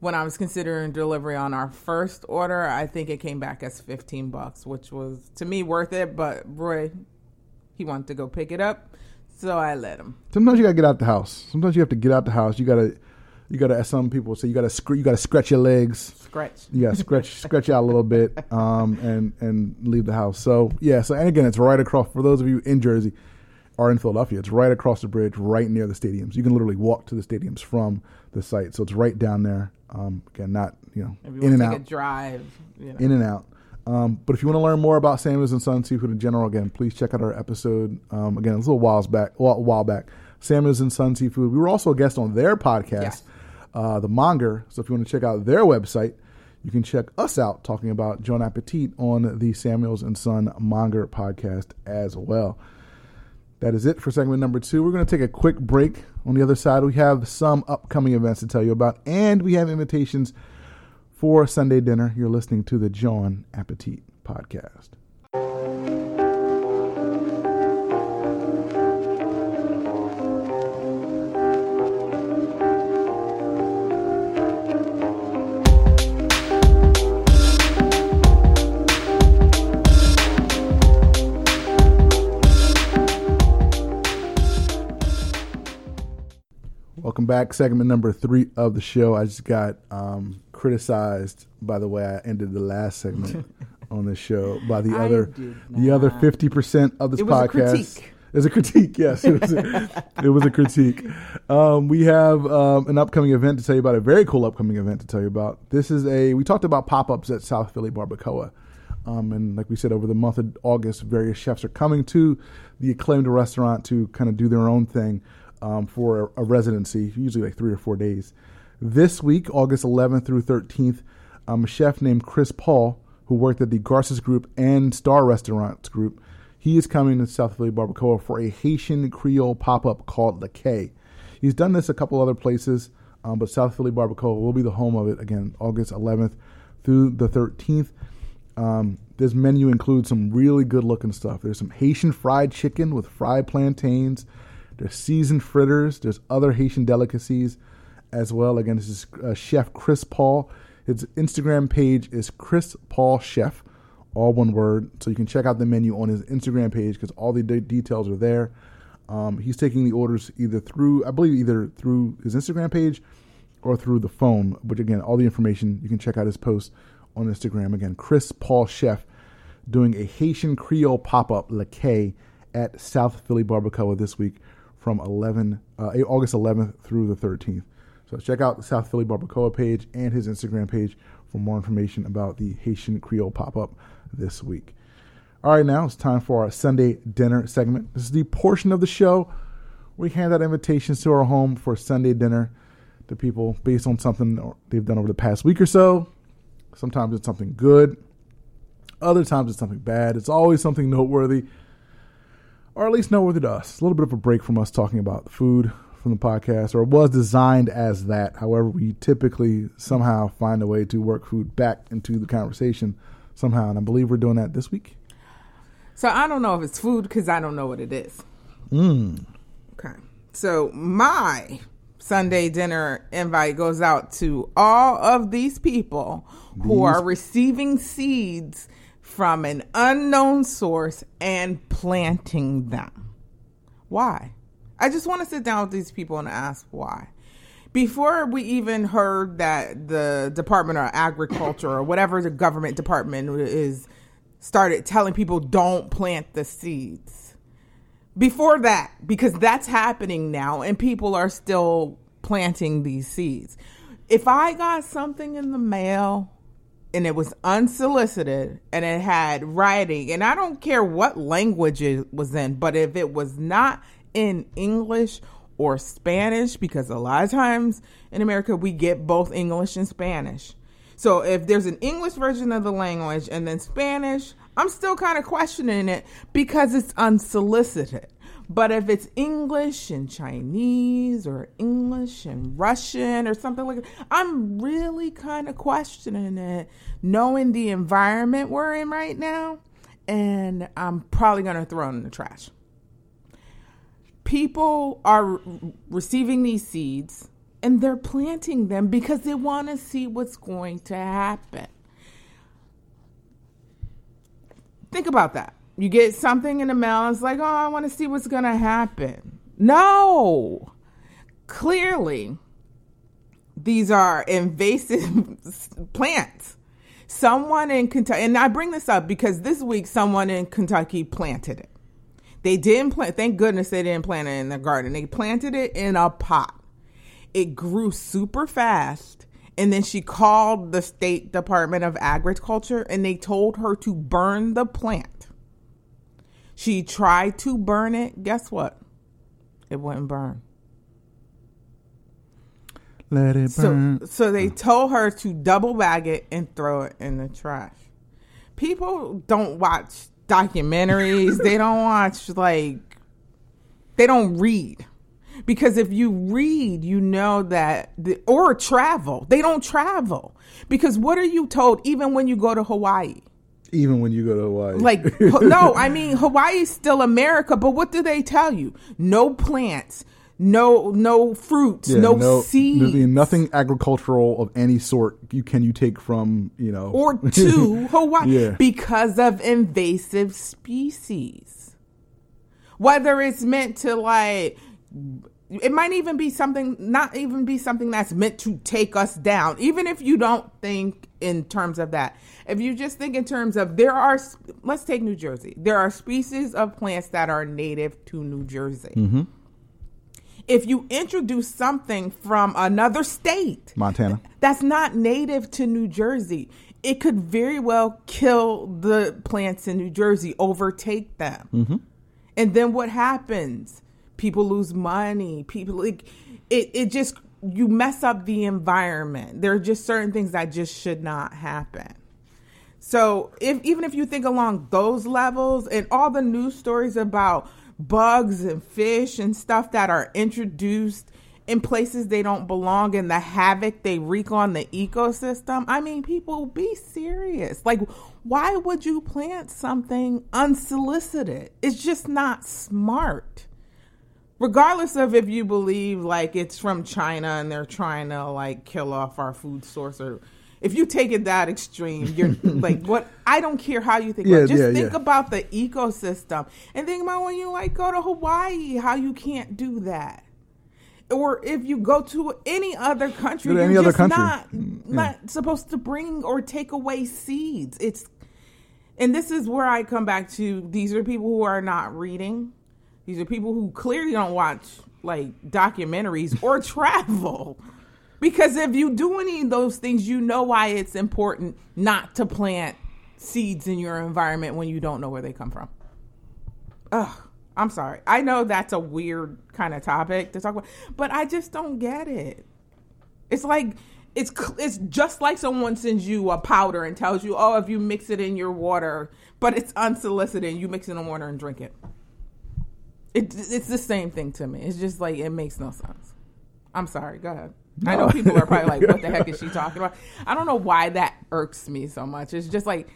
when I was considering delivery on our first order, I think it came back as fifteen bucks, which was to me worth it. But Roy, he wanted to go pick it up, so I let him. Sometimes you gotta get out the house. Sometimes you have to get out the house. You gotta you gotta. As some people say, you gotta scr- you gotta scratch your legs. Scratch. you gotta stretch stretch out a little bit um, and and leave the house. So yeah, so and again, it's right across for those of you in Jersey or in Philadelphia. It's right across the bridge, right near the stadiums. You can literally walk to the stadiums from the site, so it's right down there. Um, again, not you know If you in and take out, a drive, you know. in and out. Um, but if you want to learn more about Samuels and Sons Seafood in general, again, please check out our episode. Um, again, it was a little whiles back, a while back. Samuels and Sons Seafood. We were also a guest on their podcast, Yes. uh, the Monger. So if you want to check out their website, you can check us out talking about Jawn Appetit on the Samuels and Son Monger podcast as well. That is it for segment number two. We're going to take a quick break. On the other side, we have some upcoming events to tell you about, and we have invitations for Sunday dinner. You're listening to the Jawn Appetit podcast. Welcome back. Segment number three of the show. I just got um, criticized by the way I ended the last segment on this show by the I other the other fifty percent of this It was podcast. critique. It was a critique, yes. It was a, it was a critique. Um, we have um, an upcoming event to tell you about, a very cool upcoming event to tell you about. This is a, we talked about pop ups at South Philly Barbacoa. Um, and like we said, over the month of August, various chefs are coming to the acclaimed restaurant to kind of do their own thing um, for a, residency, usually like three or four days. This week, August 11th through 13th, um, a chef named Chris Paul, who worked at the Garces Group and Starr Restaurants Group, he is coming to South Philly Barbacoa for a Haitian Creole pop up called Le K. He's done this a couple other places, um, but South Philly Barbacoa will be the home of it again, August 11th through the 13th. Um, this menu includes some really good looking stuff. There's some Haitian fried chicken with fried plantains. There's seasoned fritters. There's other Haitian delicacies as well. Again, this is uh, Chef Chris Paul. His Instagram page is Chris Paul Chef, all one word. So you can check out the menu on his Instagram page because all the de- details are there. Um, he's taking the orders either through, I believe, either through his Instagram page or through the phone. Which again, all the information you can check out his post on Instagram. Again, Chris Paul Chef doing a Haitian Creole pop up Le at South Philly Barbacoa this week from 11 uh, August 11th through the 13th. So check out the South Philly Barbacoa page and his Instagram page for more information about the Haitian Creole pop up this week. All right, now it's time for our Sunday dinner segment. This is the portion of the show we hand out invitations to our home for Sunday dinner to people based on something they've done over the past week or so. Sometimes it's something good, other times it's something bad. It's always something noteworthy, or at least noteworthy to us. A little bit of a break from us talking about food from the podcast, or it was designed as that. However, we typically somehow find a way to work food back into the conversation somehow, and I believe we're doing that this week. So I don't know if it's food because I don't know what it is. Mm. Okay. So my Sunday dinner invite goes out to all of these people who are receiving seeds from an unknown source and planting them. Why? I just want to sit down with these people and ask why. Before we even heard that the Department of Agriculture or whatever the government department is started telling people don't plant the seeds before that because that's happening now and people are still planting these seeds if i got something in the mail and it was unsolicited and it had writing and i don't care what language it was in but if it was not in english or spanish because a lot of times in america we get both english and spanish so if there's an English version of the language and then Spanish, I'm still kind of questioning it because it's unsolicited. But if it's English and Chinese or English and Russian or something like that, I'm really kind of questioning it, knowing the environment we're in right now, and I'm probably going to throw it in the trash. People are receiving these seeds and they're planting them because they want to see what's going to happen. Think about that. You get something in the mail, it's like, oh, I want to see what's going to happen. No. Clearly, these are invasive plants. Someone in Kentucky, and I bring this up because this week someone in Kentucky planted it. They didn't plant, thank goodness they didn't plant it in their garden. They planted it in a pot it grew super fast and then she called the state department of agriculture and they told her to burn the plant she tried to burn it. Guess what? It wouldn't burn. Let it so burn. so they told her to double bag it and throw it in the trash. People don't watch documentaries. They don't watch like they don't read. Because if you read you know that the, or travel. They don't travel. Because what are you told even when you go to hawaii Even when you go to Hawaii. like no i mean hawaii's still america but what do they tell you no plants no no fruits Yeah, no, seeds there's nothing agricultural of any sort you can you take from you know or to Hawaii Yeah. because of invasive species. Whether it's meant to like it might even be something not even be something that's meant to take us down. Even if you don't think in terms of that. If you just think in terms of there are, let's take New Jersey. There are species of plants that are native to New Jersey. Mm-hmm. If you introduce something from another state Montana. that's not native to New Jersey, it could very well kill the plants in New Jersey, overtake them. And then what happens? People lose money. People like it it just you mess up the environment. There are just certain things that just should not happen. So if even if you think along those levels and all the news stories about bugs and fish and stuff that are introduced in places they don't belong and the havoc they wreak on the ecosystem, I mean people be serious. Like why would you plant something unsolicited? It's just not smart. Regardless of if you believe like it's from China and they're trying to like kill off our food source or if you take it that extreme, you're like what I don't care how you think Yeah, about it. Just yeah, think yeah. about the ecosystem and think about when you like go to Hawaii, how you can't do that. Or if you go to any other country, you're just country. not Mm, not supposed to bring or take away seeds. It's and this is where I come back to these are people who are not reading. These are people who clearly don't watch like documentaries or travel. Because if you do any of those things, you know why it's important not to plant seeds in your environment when you don't know where they come from. Ugh, I'm sorry. I know that's a weird kind of topic to talk about, but I just don't get it. It's like it's it's just like someone sends you a powder and tells you, "Oh, if you mix it in your water," but it's unsolicited. You mix it in water and drink it. It it's the same thing to me. It's just like it makes no sense. I'm sorry. Go ahead. I know people are probably like, "What the heck is she talking about?" I don't know why that irks me so much. It's just like,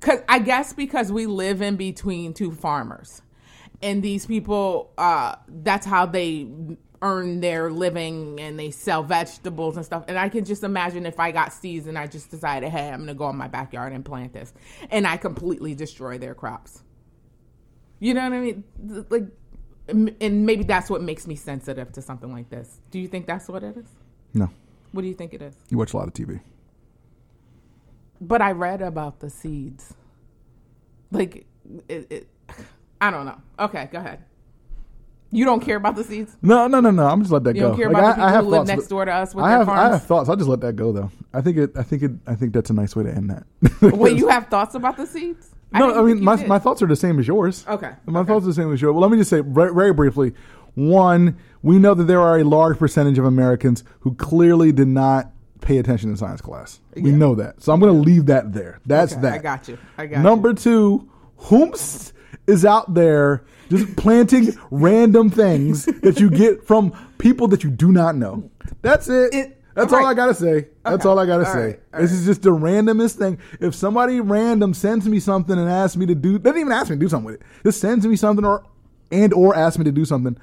cause I guess because we live in between two farmers, and these people, uh, that's how they earn their living and they sell vegetables and stuff. And I can just imagine if I got seeds and I just decided, hey, I'm gonna go in my backyard and plant this, and I completely destroy their crops. You know what I mean? Like, and maybe that's what makes me sensitive to something like this. Do you think that's what it is? No. What do you think it is? You watch a lot of TV. But I read about the seeds. Like, it, it, I don't know. Okay, go ahead. You don't care about the seeds? No, no, no, no. I'm just let that You go. don't care Like, about I- the people I have who live thoughts, next door to us with I their have, I have thoughts. I'll just let that go though. I think it. I think it. I think that's a nice way to end that. Wait, you have thoughts about the seeds? No, I mean my did. my thoughts are the same as yours. Okay. My okay. thoughts are the same as yours. Well, let me just say very, very briefly. One, we know that there are a large percentage of Americans who clearly did not pay attention in science class. We know that. So I'm going to leave that there. That's Okay, that. I got you. I got Number you. two, whomst is out there just planting random things that you get from people that you do not know. That's it. It- That's all right. I gotta say. That's Okay. all I gotta All say. right. This right. is just the randomest thing. If somebody random sends me something and asks me to do, doesn't even ask me to do something with it, just sends me something or and or asks me to do something.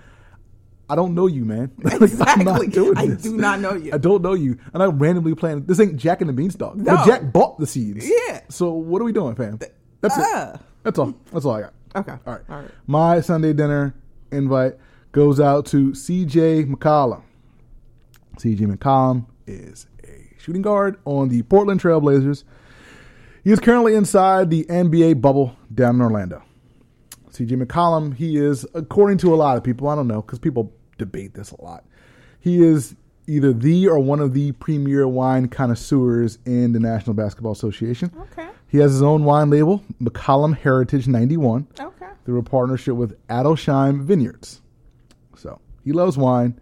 I don't know you, man. Like, I'm not Exactly. I this. do not know you. I don't know you, and I randomly planted. This ain't Jack and the Beanstalk. No. But Jack bought the seeds. Yeah. So what are we doing, fam? That's Ah. it. That's all. That's all I got. Okay. All right. All right. My Sunday dinner invite goes out to C.J. McCollum. C.J. McCollum is a shooting guard on the Portland Trailblazers. He is currently inside the NBA bubble down in Orlando. C.J. McCollum, he is, according to a lot of people, I don't know, because people debate this a lot. He is either the or one of the premier wine connoisseurs in the National Basketball Association. Okay. He has his own wine label, McCollum Heritage 91 Okay. through a partnership with Adelsheim Vineyards. So he loves wine.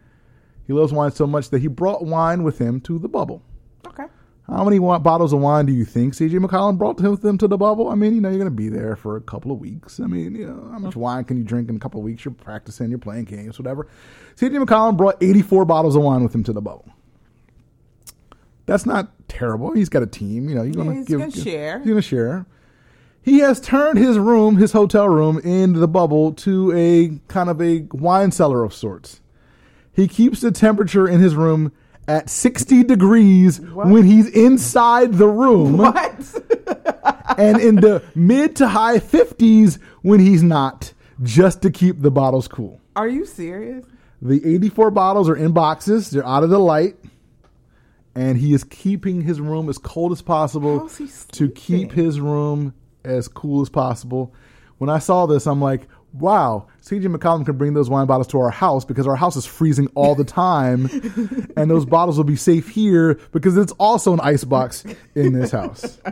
He loves wine so much that he brought wine with him to the bubble. Okay. How many bottles of wine do you think CJ McCollum brought with him to the bubble? I mean, you know, you're going to be there for a couple of weeks. I mean, you know, how much wine can you drink in a couple of weeks? You're practicing, you're playing games, whatever. CJ McCollum brought 84 bottles of wine with him to the bubble. That's not terrible. He's got a team. You know, you're going to give. gonna give- share. He's going to share. He has turned his room, his hotel room, in the bubble to a kind of a wine cellar of sorts. He keeps the temperature in his room at 60 degrees when he's inside the room What? and in the mid to high 50s when he's not, just to keep the bottles cool. Are you serious? The 84 bottles are in boxes, they're out of the light, and he is keeping his room as cold as possible to keep his room as cool as possible. When I saw this, I'm like, wow, CJ McCollum can bring those wine bottles to our house because our house is freezing all the time, and those bottles will be safe here because it's also an ice box in this house.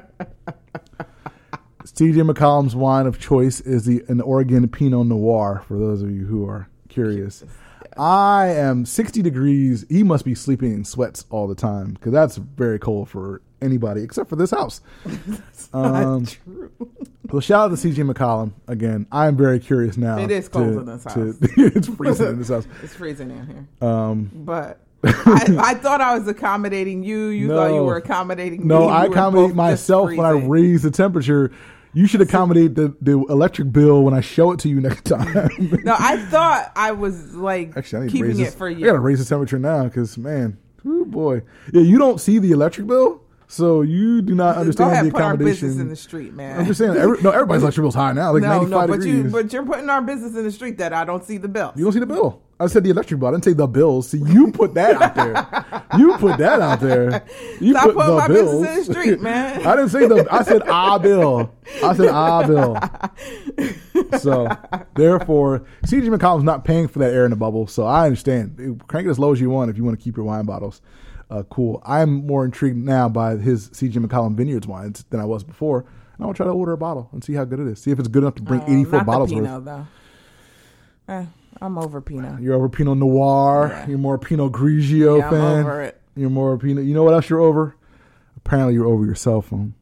CJ McCollum's wine of choice is the an Oregon Pinot Noir. For those of you who are curious, I am 60 degrees. He must be sleeping in sweats all the time because that's very cold for anybody except for this house. Um, True. so shout out to CJ McCollum again. I am very curious now. It is cold to- in this to- house. it's freezing in this house. It's freezing in here. Um, But I, I thought I was accommodating you. You thought you were accommodating me. no, I accommodate myself when I raise the temperature. You should accommodate the, the electric bill when I show it to you next time. No, I thought I was like Actually, I need to raise keeping this, it for you. I you. gotta raise the temperature now because man, oh boy, yeah, you don't see the electric bill, so you do not Go understand ahead, the put our accommodation. business in the street, man. I'm just saying, every, no, everybody's electric bill's high now, like no, 95 no, but degrees. you but you're putting our business in the street that I don't see the bill. You don't see the bill. I said the electric bill. I didn't say the bills. See, you put that out there. You put that out there. You Stop put putting the my bills. business in the street, man. I didn't say the. I said ah bill. I said ah bill. So therefore, CJ McCollum's not paying for that air in the bubble. So I understand. Crank it as low as you want if you want to keep your wine bottles. Uh, cool. I'm more intrigued now by his CJ McCollum Vineyards wines than I was before. And I will try to order a bottle and see how good it is. See if it's good enough to bring Oh, 84 not bottles the worth. Pinot, though. Eh, I'm over Pinot. You're over Pinot Noir. Yeah. You're more Pinot Grigio Yeah, I'm fan. over it. You're more Pinot. You know what else you're over? Apparently, you're over your cell phone.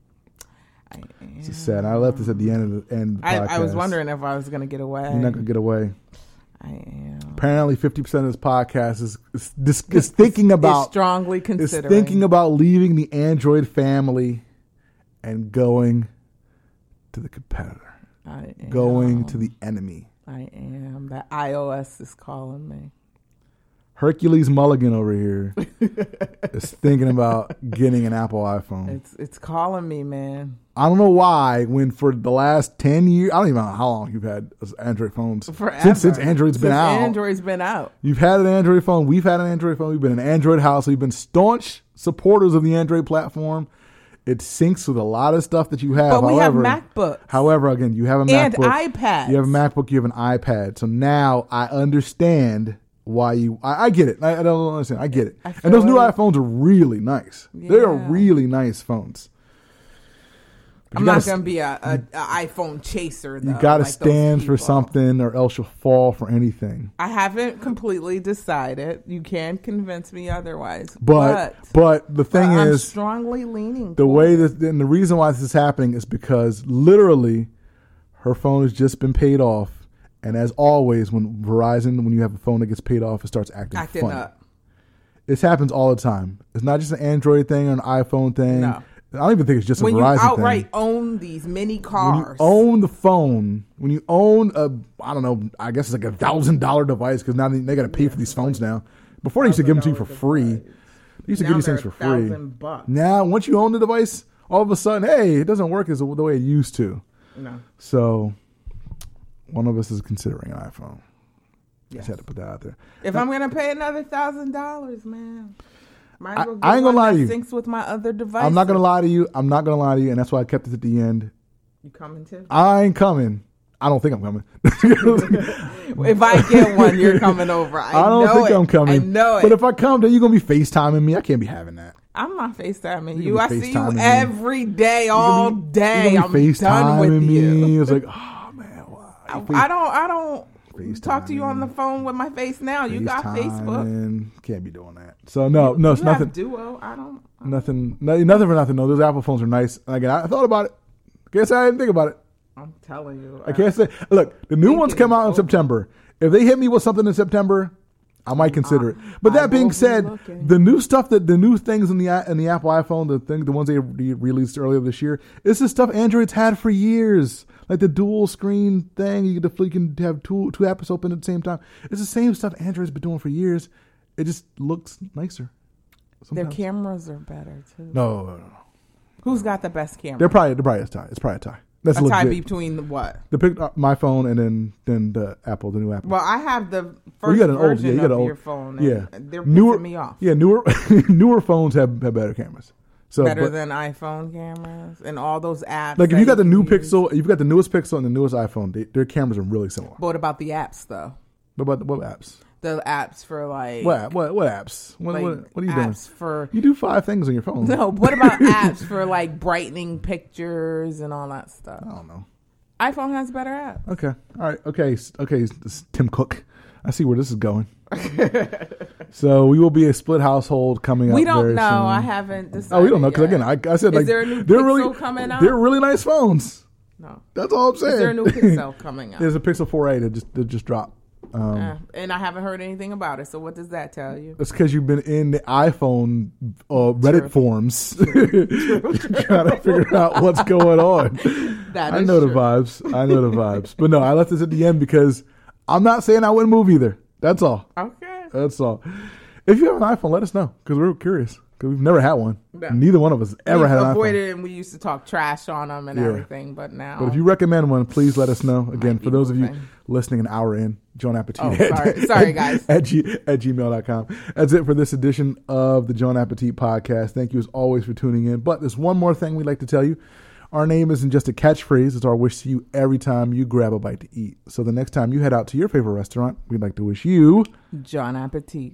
I, It's just sad. I left this at the end of the end. Of the I, I was wondering if I was gonna get away. You're not gonna get away. I am. Apparently, 50 percent of this podcast is is, is, is thinking Is about strongly is considering. thinking about leaving the Android family and going to the competitor, I am. going to the enemy. I am. That iOS is calling me. Hercules Mulligan over here is thinking about getting an Apple iPhone. It's it's calling me, man. I don't know why. When for the last ten years, I don't even know how long you've had Android phones. Forever. Since since Android's been out. Android's been out. You've had an Android phone. We've had an Android phone. We've been an Android house. We've been staunch supporters of the Android platform. It syncs with a lot of stuff that you have. But we have however, MacBooks. However, again, you have a And MacBook. iPads. You have a MacBook. You have an iPad. So now I understand why you. I, I get it. I, I don't understand. I get it. I and those new like- iPhones are really nice. They are really nice phones. But I'm not gonna be a, a, a iPhone chaser. Though, You got to like stand for something, or else you'll fall for anything. I haven't completely decided. You can convince me otherwise. But But, but the thing is, I'm strongly leaning. the way that and the reason why this is happening is because literally her phone has just been paid off, and as always, when Verizon, when you have a phone that gets paid off, it starts acting, acting funny. up. This happens all the time. It's not just an Android thing or an iPhone thing. No. I don't even think it's just When a you outright thing. own these mini When you cars, own the phone, when you own a, I don't know, I guess it's like a thousand dollar device because now they, they got to pay for these phones now. Before they used to give them to you for free. They used to Now give these things for free. bucks. Now, once you own the device, all of a sudden, hey, it doesn't work as the way it used to. no, So, one of us is considering an iPhone. Yes. Just had to put that out there. if I'm gonna pay another thousand dollars, man, I- well I ain't gonna lie to you. Syncs with my other device. I'm not gonna lie to you. I'm not gonna lie to you, and that's why I kept it at the end. You coming too? I ain't coming. I don't think I'm coming. If I get one, you're coming over. I, I don't know think it. I'm coming. I know it. But if I come, then you're gonna be FaceTiming me. I can't be having that. I'm not FaceTiming You I see you every day, all be- day. you're I'm be done with FaceTiming you. Me. It's like, oh I, I don't. I don't FaceTiming. talk to you on the phone with my face now. You got Facebook. FaceTiming. Can't be doing that. So no, no, it's you nothing. Duo. I don't. Nothing. No, nothing for nothing. No, those Apple phones are nice. And again, I thought about it. Guess I didn't think about it. I'm telling you. I can't say. Look, the new ones come out in. September. If they hit me with something in September, I might consider it. But that being said, looking. the new stuff that the new things in the in the Apple iPhone, the thing, the ones they re- released earlier this year, is the stuff Android's had for years. Like the dual screen thing, you can, you can have two two apps open at the same time. It's the same stuff Android's been doing for years. It just looks nicer. Their cameras are better too. No, no, no. Who's got the best camera? They're probably they're probably a tie. It's probably a tie. That's a tie between the what? The pick uh, my phone and then then the Apple, the new Apple. Well, I have the Well, first you got an old, yeah, you got of an old, your phone. Yeah. they're newer, me off. Yeah, newer newer phones have, have better cameras. So Better but, than iPhone cameras and all those apps. like if you got the new use. Pixel, if you've got the newest Pixel and the newest iPhone, they, their cameras are really similar. But what about the apps though? What about the, what apps? The apps for like What what what apps? What like what, what are you doing? for You do five things on your phone. no. What about apps for like brightening pictures and all that stuff? I don't know. iPhone has better apps. Okay. All right. Okay. Okay. Tim Cook. I see where this is going. so we will be a split household coming up. We don't know. soon. I haven't decided. Oh, we don't know because again, I, I said Is like there a new they're Pixel really coming out? They're really nice phones. no. That's all I'm saying. Is there a new Pixel coming out? There's a Pixel 4a that just that just dropped. Um, Uh, and I haven't heard anything about it. So what does that tell you? It's because you've been in the iPhone uh, Reddit True. forums trying to figure out what's going on. That I know the vibes. I know the vibes. But no, I left this at the end because I'm not saying I wouldn't move either. That's all. Okay. That's all. If you have an iPhone, let us know because we're curious. Because we've never had one. No. Neither one of us ever we had an iPhone. avoided it and we used to talk trash on them and Yeah. everything, but now. But if you recommend one, please let us know. Again, for those of you listening an hour in, Jawn Appetit. Oh, at- sorry. Sorry, at- guys. At, g, at gmail.com. That's it for this edition of the Jawn Appetit podcast. Thank you as always for tuning in. But there's one more thing we'd like to tell you. Our name isn't just a catchphrase, it's our wish to you every time you grab a bite to eat. So the next time you head out to your favorite restaurant, we'd like to wish you Jawn Appetit.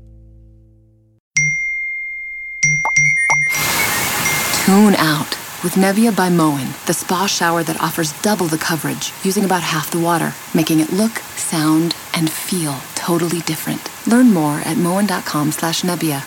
Tune out with Nebia by Moen, the spa shower that offers double the coverage using about half the water, making it look, sound, and feel totally different. Learn more at moen.com slash Nebia.